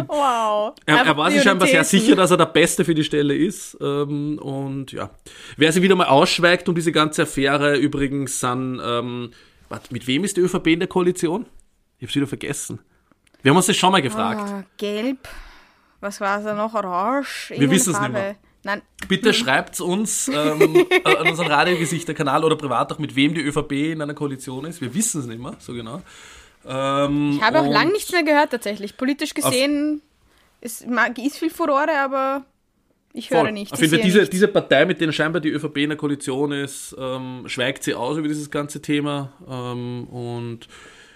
wow. er, er war sich scheinbar sehr sicher, dass er der Beste für die Stelle ist. Ähm, und ja, wer sich wieder mal ausschweigt um diese ganze Affäre, übrigens sind, ähm, warte, mit wem ist die ÖVP in der Koalition? Ich hab's wieder vergessen. Wir haben uns das schon mal gefragt. Oh, gelb. Was war es da noch? Orange? Wir wissen es nicht mehr. Nein. Bitte hm. schreibt uns ähm, an unseren Radiogesichter-Kanal oder privat auch, mit wem die ÖVP in einer Koalition ist. Wir wissen es nicht mehr, so genau. Ähm, ich habe auch lange nichts mehr gehört, tatsächlich. Politisch gesehen ist, ist viel Furore, aber ich höre voll. nichts. Auf jeden Fall, diese, diese Partei, mit der scheinbar die ÖVP in der Koalition ist, ähm, schweigt sie aus über dieses ganze Thema. Ähm, und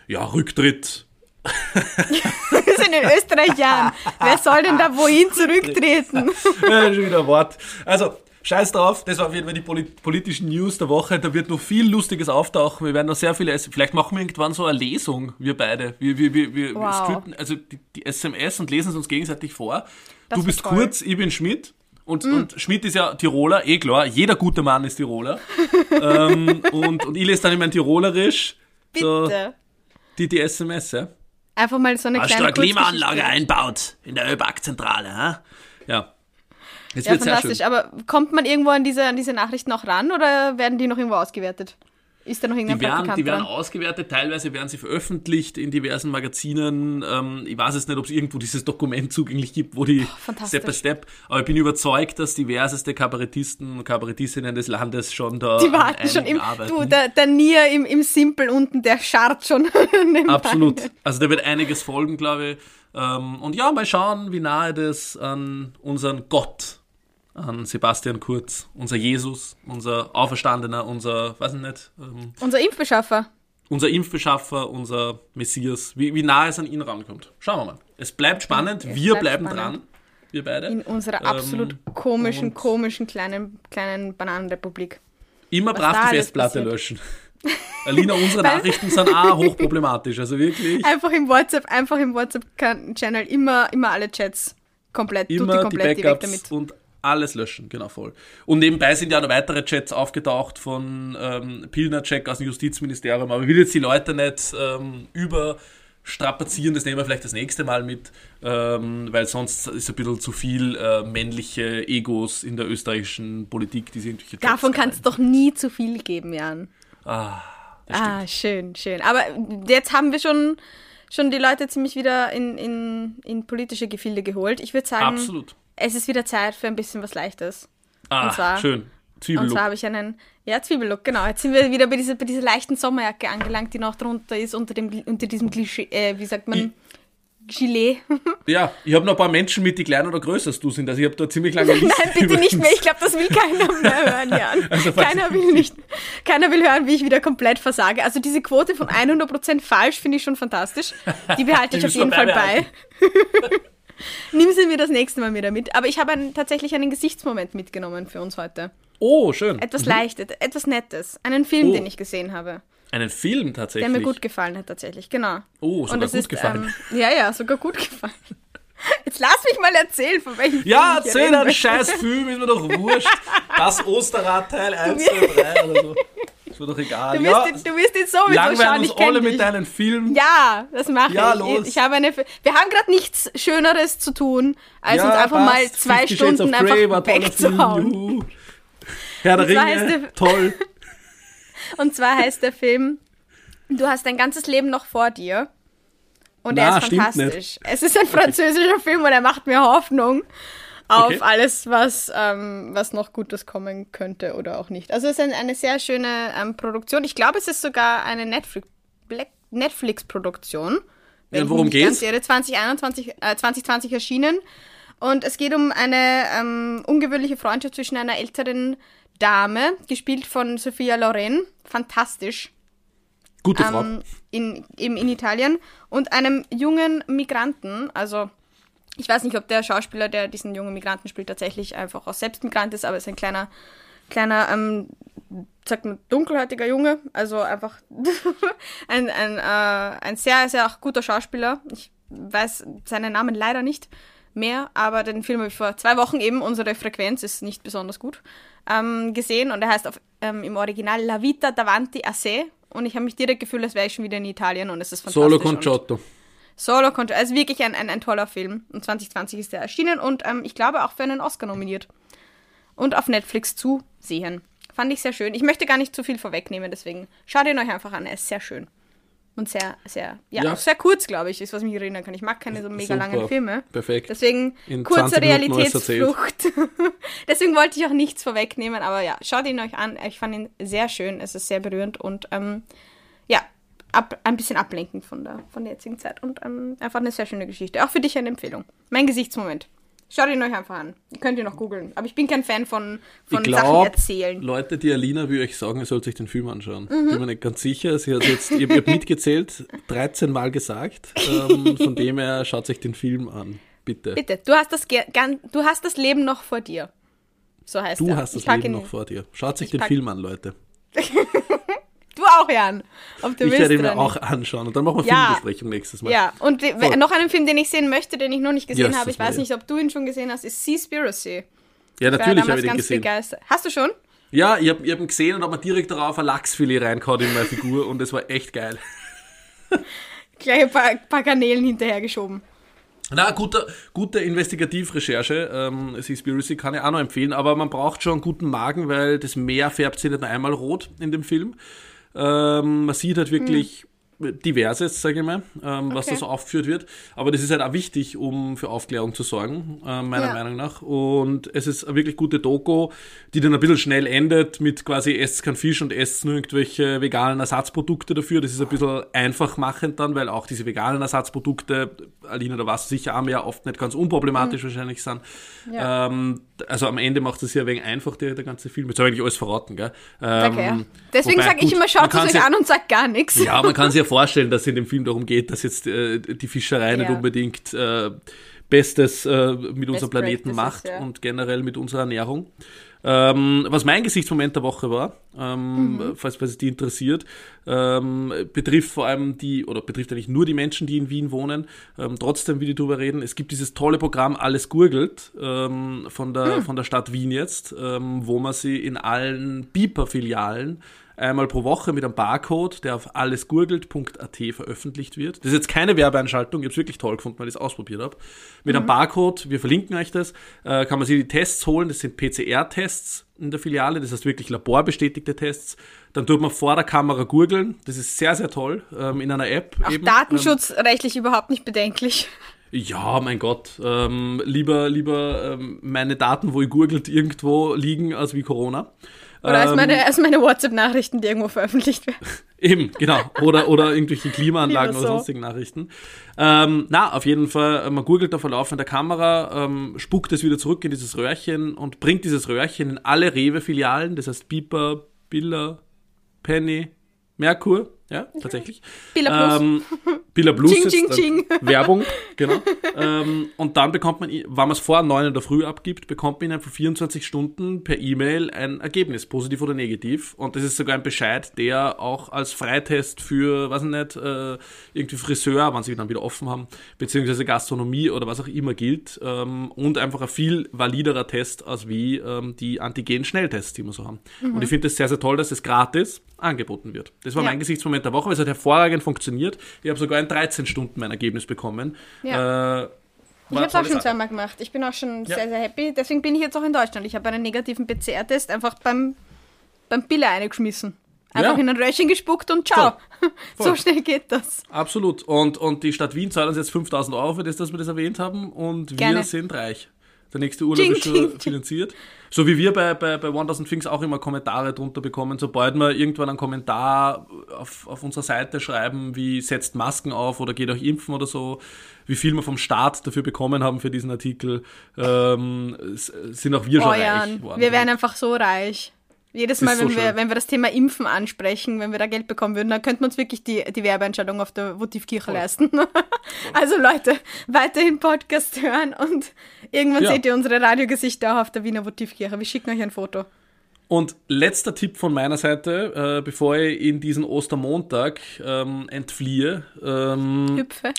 ja, Rücktritt. Wir sind in Österreich, Jan. Wer soll denn da wohin zurücktreten? ja, schon wieder ein Wort. Also, Scheiß drauf, das war auf jeden Fall die politischen News der Woche. Da wird noch viel Lustiges auftauchen. Wir werden noch sehr viele, vielleicht machen wir irgendwann so eine Lesung, wir beide. Wir, wir, wir, wir wow. skripten also die, die, SMS und lesen es uns gegenseitig vor. Das du bist toll. Kurz, ich bin Schmidt. Und, mm. und Schmidt ist ja Tiroler, eh klar, jeder gute Mann ist Tiroler. ähm, und, und ich lese dann immer in Tirolerisch so die, die SMS, ja. Einfach mal so eine Hast kleine Klimaanlage einbaut in der ÖBAG-Zentrale, Ja. Jetzt ja, fantastisch. Aber kommt man irgendwo an diese, an diese Nachrichten noch ran oder werden die noch irgendwo ausgewertet? Ist da noch irgendein die werden, die werden ausgewertet, teilweise werden sie veröffentlicht in diversen Magazinen. Ähm, ich weiß es nicht, ob es irgendwo dieses Dokument zugänglich gibt, wo die oh, Step by Step, aber ich bin überzeugt, dass diverseste Kabarettisten und Kabarettistinnen des Landes schon da Die warten schon im, arbeiten. du, der, der Nier im, im Simpel unten, der scharrt schon. Absolut. Also da wird einiges folgen, glaube ich. Ähm, und ja, mal schauen, wie nahe das an unseren Gott an Sebastian Kurz, unser Jesus, unser Auferstandener, unser, weiß ich nicht. Ähm, unser Impfbeschaffer. Unser Impfbeschaffer, unser Messias, wie, wie nah es an ihn rankommt. Schauen wir mal. Es bleibt spannend, es wir bleibt bleiben spannend. dran, wir beide. In unserer ähm, absolut komischen, komischen kleinen, kleinen Bananenrepublik. Immer brav die Festplatte löschen. Alina, unsere Nachrichten sind auch hochproblematisch, also wirklich. Einfach im WhatsApp, einfach im WhatsApp-Channel immer, immer alle Chats komplett, immer komplett die Backups damit. und alles löschen, genau voll. Und nebenbei sind ja noch weitere Chats aufgetaucht von ähm, Pilner-Check aus dem Justizministerium, aber ich will jetzt die Leute nicht ähm, überstrapazieren, das nehmen wir vielleicht das nächste Mal mit, ähm, weil sonst ist ein bisschen zu viel äh, männliche Egos in der österreichischen Politik, die sind Davon kann es doch nie zu viel geben, Jan. Ah, ah schön, schön. Aber jetzt haben wir schon schon die Leute ziemlich wieder in, in, in politische Gefilde geholt. Ich würde sagen, Absolut es ist wieder Zeit für ein bisschen was Leichtes. Ah, zwar, schön. Zwiebellook. Und zwar habe ich einen, ja, Zwiebellook, genau. Jetzt sind wir wieder bei dieser, bei dieser leichten Sommerjacke angelangt, die noch drunter ist, unter, dem, unter diesem Klischee, äh, wie sagt man, ich, Gilet. ja, ich habe noch ein paar Menschen mit, die kleiner oder größer als du sind. Also ich habe da ziemlich lange Liste Nein, bitte übrigens. nicht mehr. Ich glaube, das will keiner mehr hören, Jan. Also, keiner will nicht. Keiner will hören, wie ich wieder komplett versage. Also diese Quote von 100% falsch finde ich schon fantastisch. Die behalte ich auf jeden Fall bei. Nimm sie mir das nächste Mal wieder mit. Aber ich habe einen, tatsächlich einen Gesichtsmoment mitgenommen für uns heute. Oh, schön. Etwas mhm. Leichtes, etwas Nettes. Einen Film, oh. den ich gesehen habe. Einen Film tatsächlich? Der mir gut gefallen hat, tatsächlich, genau. Oh, sogar gut ist, gefallen. Ähm, ja, ja, sogar gut gefallen. Jetzt lass mich mal erzählen, von welchem Film Ja, erzähl einen scheiß Film, ist mir doch wurscht. Das Osterrad Teil 1, 2, 3 oder so. Ist mir doch egal. Du wirst, ja, ihn, du wirst ihn sowieso langweilen uns alle mit deinen Filmen. Ja, das mache ja, ich. Los. Ich habe eine. Wir haben gerade nichts Schöneres zu tun, als ja, uns einfach passt. mal zwei Stunden einfach wegzuhauen. Herr der Ringe, toll. Und zwar heißt der Film, du hast dein ganzes Leben noch vor dir. Und Na, er ist fantastisch. Es ist ein französischer Film und er macht mir Hoffnung auf okay. alles, was, ähm, was noch Gutes kommen könnte oder auch nicht. Also es ist ein, eine sehr schöne ähm, Produktion. Ich glaube, es ist sogar eine Netflix-Produktion. Ja, worum geht's? 2021, äh, 2020 erschienen. Und es geht um eine ähm, ungewöhnliche Freundschaft zwischen einer älteren Dame, gespielt von Sophia Loren. Fantastisch. Gute Frau. Ähm, in, in, in Italien. Und einem jungen Migranten, also ich weiß nicht, ob der Schauspieler, der diesen jungen Migranten spielt, tatsächlich einfach auch selbst Migrant ist, aber ist ein kleiner, kleiner, ähm, sagt man, dunkelhäutiger Junge. Also einfach ein, ein, äh, ein sehr, sehr guter Schauspieler. Ich weiß seinen Namen leider nicht mehr, aber den Film habe ich vor zwei Wochen eben, unsere Frequenz ist nicht besonders gut, ähm, gesehen und er heißt auf, ähm, im Original La Vita davanti a se und ich habe mich direkt gefühlt, als wäre ich schon wieder in Italien und es ist fantastisch. Solo con Giotto. Solo Control. Also wirklich ein, ein, ein toller Film. Und 2020 ist er erschienen und ähm, ich glaube auch für einen Oscar nominiert. Und auf Netflix zu sehen. Fand ich sehr schön. Ich möchte gar nicht zu viel vorwegnehmen, deswegen schaut ihn euch einfach an. Er ist sehr schön. Und sehr, sehr, ja, ja. auch sehr kurz, glaube ich, ist, was mich erinnern kann. Ich mag keine so mega Super. langen Filme. Perfekt. Deswegen In kurze Realitätsflucht. Deswegen wollte ich auch nichts vorwegnehmen, aber ja, schaut ihn euch an. Ich fand ihn sehr schön. Es ist sehr berührend und ähm, ab, ein bisschen ablenken von der, von der jetzigen Zeit. Und ähm, einfach eine sehr schöne Geschichte. Auch für dich eine Empfehlung. Mein Gesichtsmoment. Schaut ihn euch einfach an. Ihr könnt ihn noch googeln. Aber ich bin kein Fan von, von glaub, Sachen erzählen. Leute, die Alina will euch sagen, ihr sollt sich den Film anschauen. Mhm. Bin mir nicht ganz sicher. Sie hat jetzt, ihr habt mitgezählt, 13 Mal gesagt. Ähm, von dem her schaut sich den Film an. Bitte. Bitte. Du hast das, du hast das Leben noch vor dir. So heißt Du er. hast das Leben noch vor dir. Schaut sich den Film an, Leute. Du auch, Jan. Ich werde ihn mir auch anschauen und dann machen wir ja. Filmbesprechung nächstes Mal. Ja, und Voll. noch einen Film, den ich sehen möchte, den ich noch nicht gesehen yes, habe, ich weiß nicht, ob du ihn schon gesehen hast, ist Seaspiracy. Ja, natürlich habe ich ihn gesehen. Begeistert. Hast du schon? Ja, ich habe hab ihn gesehen und habe mir direkt darauf ein Lachsfilet reingehauen in meine Figur und es war echt geil. Gleich ein paar, paar Kanälen hinterhergeschoben. Na, gute, gute Investigativrecherche. Ähm, Seaspiracy kann ich auch noch empfehlen, aber man braucht schon einen guten Magen, weil das Meer färbt sich nicht einmal rot in dem Film. Ähm, man sieht halt wirklich diverses, sage ich mal, ähm, was okay. da so aufgeführt wird. Aber das ist halt auch wichtig, um für Aufklärung zu sorgen, äh, meiner ja. Meinung nach. Und es ist eine wirklich gute Doku, die dann ein bisschen schnell endet mit quasi esst kein Fisch und esst nur irgendwelche veganen Ersatzprodukte dafür. Das ist ein bisschen einfach machend dann, weil auch diese veganen Ersatzprodukte, Alina, da warst du sicher auch mehr, oft nicht ganz unproblematisch mhm. wahrscheinlich sind. Ja. Ähm, also am Ende macht es ja wegen einfach der, der ganze Film. Jetzt habe ich eigentlich alles verraten, gell? Ähm, okay. Deswegen sage ich immer, schaut es euch an und sagt gar nichts. Ja, man kann sich ja vorstellen, dass es in dem Film darum geht, dass jetzt äh, die Fischerei ja. nicht unbedingt äh, Bestes äh, mit Best unserem Planeten macht ja. und generell mit unserer Ernährung. Ähm, was mein Gesichtsmoment der Woche war, ähm, mhm. falls, falls es die interessiert, ähm, betrifft vor allem die, oder betrifft eigentlich nur die Menschen, die in Wien wohnen. Ähm, trotzdem will ich darüber reden. Es gibt dieses tolle Programm Alles gurgelt ähm, von, der, mhm. von der Stadt Wien jetzt, ähm, wo man sie in allen Biper-Filialen einmal pro Woche mit einem Barcode, der auf allesgurgelt.at veröffentlicht wird. Das ist jetzt keine Werbeeinschaltung, ich habe es wirklich toll gefunden, weil ich es ausprobiert habe. Mit mhm. einem Barcode, wir verlinken euch das, äh, kann man sich die Tests holen, das sind PCR-Tests in der Filiale, das heißt wirklich laborbestätigte Tests. Dann tut man vor der Kamera gurgeln, das ist sehr, sehr toll, ähm, in einer App. Auch eben. datenschutzrechtlich ähm, überhaupt nicht bedenklich. Ja, mein Gott. Ähm, lieber lieber ähm, meine Daten, wo ich gurgelt, irgendwo liegen, als wie Corona. Oder als meine, ähm, als meine WhatsApp-Nachrichten, die irgendwo veröffentlicht werden. Eben, genau. Oder, oder irgendwelche Klimaanlagen so. oder sonstigen Nachrichten. Ähm, na, auf jeden Fall, man googelt da vor laufender Kamera, ähm, spuckt es wieder zurück in dieses Röhrchen und bringt dieses Röhrchen in alle Rewe-Filialen, das heißt Piper, Billa, Penny, Merkur, ja, tatsächlich. Billa Plus. Ähm, Billa Plus ching, ching, ching. Werbung, genau. ähm, und dann bekommt man, wenn man es vor 9 in der Früh abgibt, bekommt man innerhalb von 24 Stunden per E-Mail ein Ergebnis, positiv oder negativ. Und das ist sogar ein Bescheid, der auch als Freitest für, weiß ich nicht, äh, irgendwie Friseur, wann sie dann wieder offen haben, beziehungsweise Gastronomie oder was auch immer gilt. Ähm, und einfach ein viel validerer Test als wie ähm, die Antigen-Schnelltests, die wir so haben. Mhm. Und ich finde es sehr, sehr toll, dass es gratis angeboten wird. Das war ja. mein Gesichtsmoment der Woche, weil es hat hervorragend funktioniert. Ich habe sogar in 13 Stunden mein Ergebnis bekommen. Ja. Äh, ich habe es auch schon zweimal gemacht. Ich bin auch schon ja. sehr, sehr happy. Deswegen bin ich jetzt auch in Deutschland. Ich habe einen negativen PCR-Test einfach beim, beim Biller eingeschmissen. Einfach ja. in ein Röhrchen gespuckt und ciao. Voll. Voll. So schnell geht das. Absolut. Und, und die Stadt Wien zahlt uns jetzt 5000 Euro für das, dass wir das erwähnt haben. Und Gerne. wir sind reich. Der nächste Urlaub ist schon finanziert. So wie wir bei, bei, bei 1000 Things auch immer Kommentare drunter bekommen. Sobald wir irgendwann einen Kommentar auf, auf unserer Seite schreiben, wie setzt Masken auf oder geht euch impfen oder so, wie viel wir vom Staat dafür bekommen haben für diesen Artikel, ähm, sind auch wir schon oh, reich. Worden. Wir wären einfach so reich. Jedes Mal, wenn, so wir, wenn wir das Thema Impfen ansprechen, wenn wir da Geld bekommen würden, dann könnten wir uns wirklich die, die Werbeentscheidung auf der Votivkirche leisten. also Leute, weiterhin Podcast hören und irgendwann ja. seht ihr unsere Radiogesichter auch auf der Wiener Votivkirche. Wir schicken euch ein Foto. Und letzter Tipp von meiner Seite, äh, bevor ich in diesen Ostermontag ähm, entfliehe. Ähm, Hüpfe.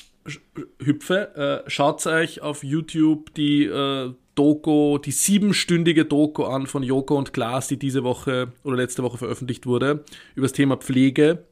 Hüpfe. Äh, schaut euch auf YouTube die äh, Doku, die siebenstündige Doku an von Joko und Klaas, die diese Woche oder letzte Woche veröffentlicht wurde, über das Thema Pflege.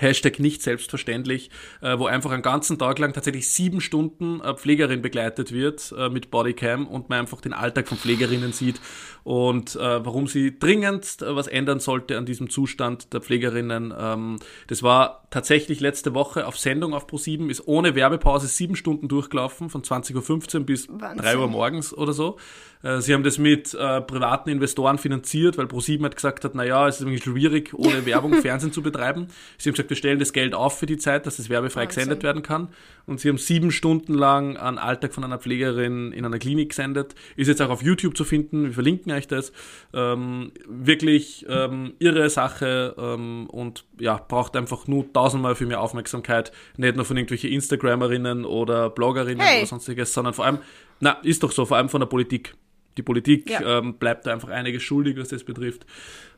Hashtag nicht selbstverständlich, äh, wo einfach einen ganzen Tag lang tatsächlich sieben Stunden äh, Pflegerin begleitet wird äh, mit Bodycam und man einfach den Alltag von Pflegerinnen sieht und warum sie dringend was ändern sollte an diesem Zustand der Pflegerinnen. Ähm, das war tatsächlich letzte Woche auf Sendung auf Pro7, ist ohne Werbepause sieben Stunden durchgelaufen, von 20.15 Uhr bis Wahnsinn. 3 Uhr morgens oder so. Äh, sie haben das mit äh, privaten Investoren finanziert, weil Pro7 hat gesagt hat, naja, es ist irgendwie schwierig, ohne Werbung Fernsehen zu betreiben. Sie haben gesagt, wir stellen das Geld auf für die Zeit, dass es werbefrei Wahnsinn. gesendet werden kann. Und sie haben sieben Stunden lang einen Alltag von einer Pflegerin in einer Klinik gesendet. Ist jetzt auch auf YouTube zu finden. Wir verlinken euch das. Ähm, wirklich ähm, irre Sache ähm, und ja, braucht einfach nur tausendmal für mehr Aufmerksamkeit. Nicht nur von irgendwelchen Instagramerinnen oder Bloggerinnen hey. oder sonstiges, sondern vor allem, na, ist doch so, vor allem von der Politik. Die Politik ja. ähm, bleibt da einfach einiges schuldig, was das betrifft.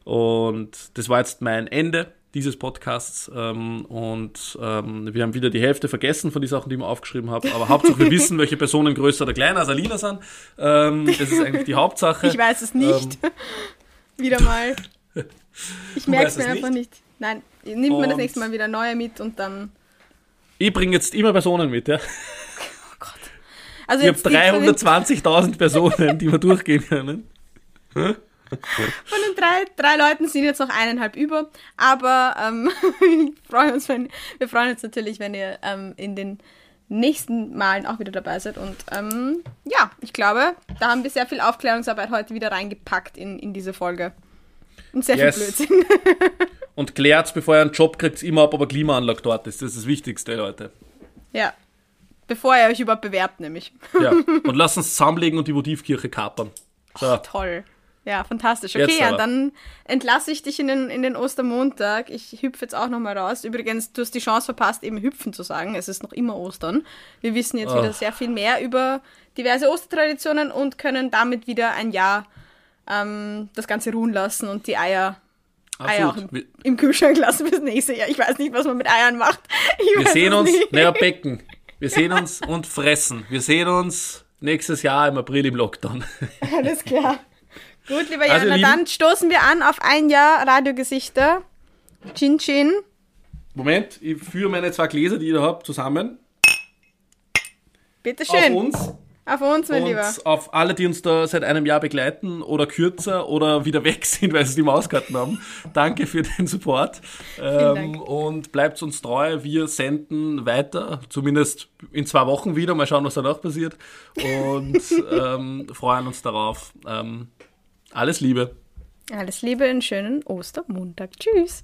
Und das war jetzt mein Ende dieses Podcasts ähm, und ähm, wir haben wieder die Hälfte vergessen von den Sachen, die wir aufgeschrieben haben, aber Hauptsache wir wissen, welche Personen größer oder kleiner als Alina sind. Ähm, das ist eigentlich die Hauptsache. Ich weiß es nicht. Ähm, wieder mal. Ich merke es mir einfach nicht. nicht. Nein, nimmt man das nächste Mal wieder neue mit und dann. Ich bringe jetzt immer Personen mit, ja. Also ich habe 320.000 Personen, die wir durchgehen können. Von den drei, drei Leuten sind jetzt noch eineinhalb über. Aber ähm, wir, freuen uns, wenn, wir freuen uns natürlich, wenn ihr ähm, in den nächsten Malen auch wieder dabei seid. Und ähm, ja, ich glaube, da haben wir sehr viel Aufklärungsarbeit heute wieder reingepackt in, in diese Folge. Und sehr yes. viel Blödsinn. Und klärt, bevor ihr einen Job kriegt, immer ab, ob eine Klimaanlage dort ist. Das ist das Wichtigste, Leute. Ja. Bevor ihr euch überhaupt bewerbt, nämlich. Ja. Und lasst uns zusammenlegen und die Votivkirche kapern. So. Oh, toll. Ja, fantastisch. Okay, ja, dann entlasse ich dich in den, in den Ostermontag. Ich hüpfe jetzt auch nochmal raus. Übrigens, du hast die Chance verpasst, eben hüpfen zu sagen. Es ist noch immer Ostern. Wir wissen jetzt oh. wieder sehr viel mehr über diverse Ostertraditionen und können damit wieder ein Jahr ähm, das Ganze ruhen lassen und die Eier, Eier auch im, im, Kühlschrank lassen fürs nächste Jahr. Ich weiß nicht, was man mit Eiern macht. Ich wir sehen uns, naja, Becken. Wir sehen uns und fressen. Wir sehen uns nächstes Jahr im April im Lockdown. Alles klar. Gut, lieber also, Jana, dann stoßen wir an auf ein Jahr Radiogesichter. Chin Chin. Moment, ich führe meine zwei Gläser, die ich da habe, zusammen. Bitteschön. Auf uns. Auf uns, mein und Lieber. Auf alle, die uns da seit einem Jahr begleiten oder kürzer oder wieder weg sind, weil sie die Mauskarten haben. Danke für den Support. Ähm, und bleibt uns treu. Wir senden weiter, zumindest in zwei Wochen wieder. Mal schauen, was danach passiert. Und ähm, freuen uns darauf. Ähm, alles Liebe. Alles Liebe, einen schönen Ostermontag. Tschüss.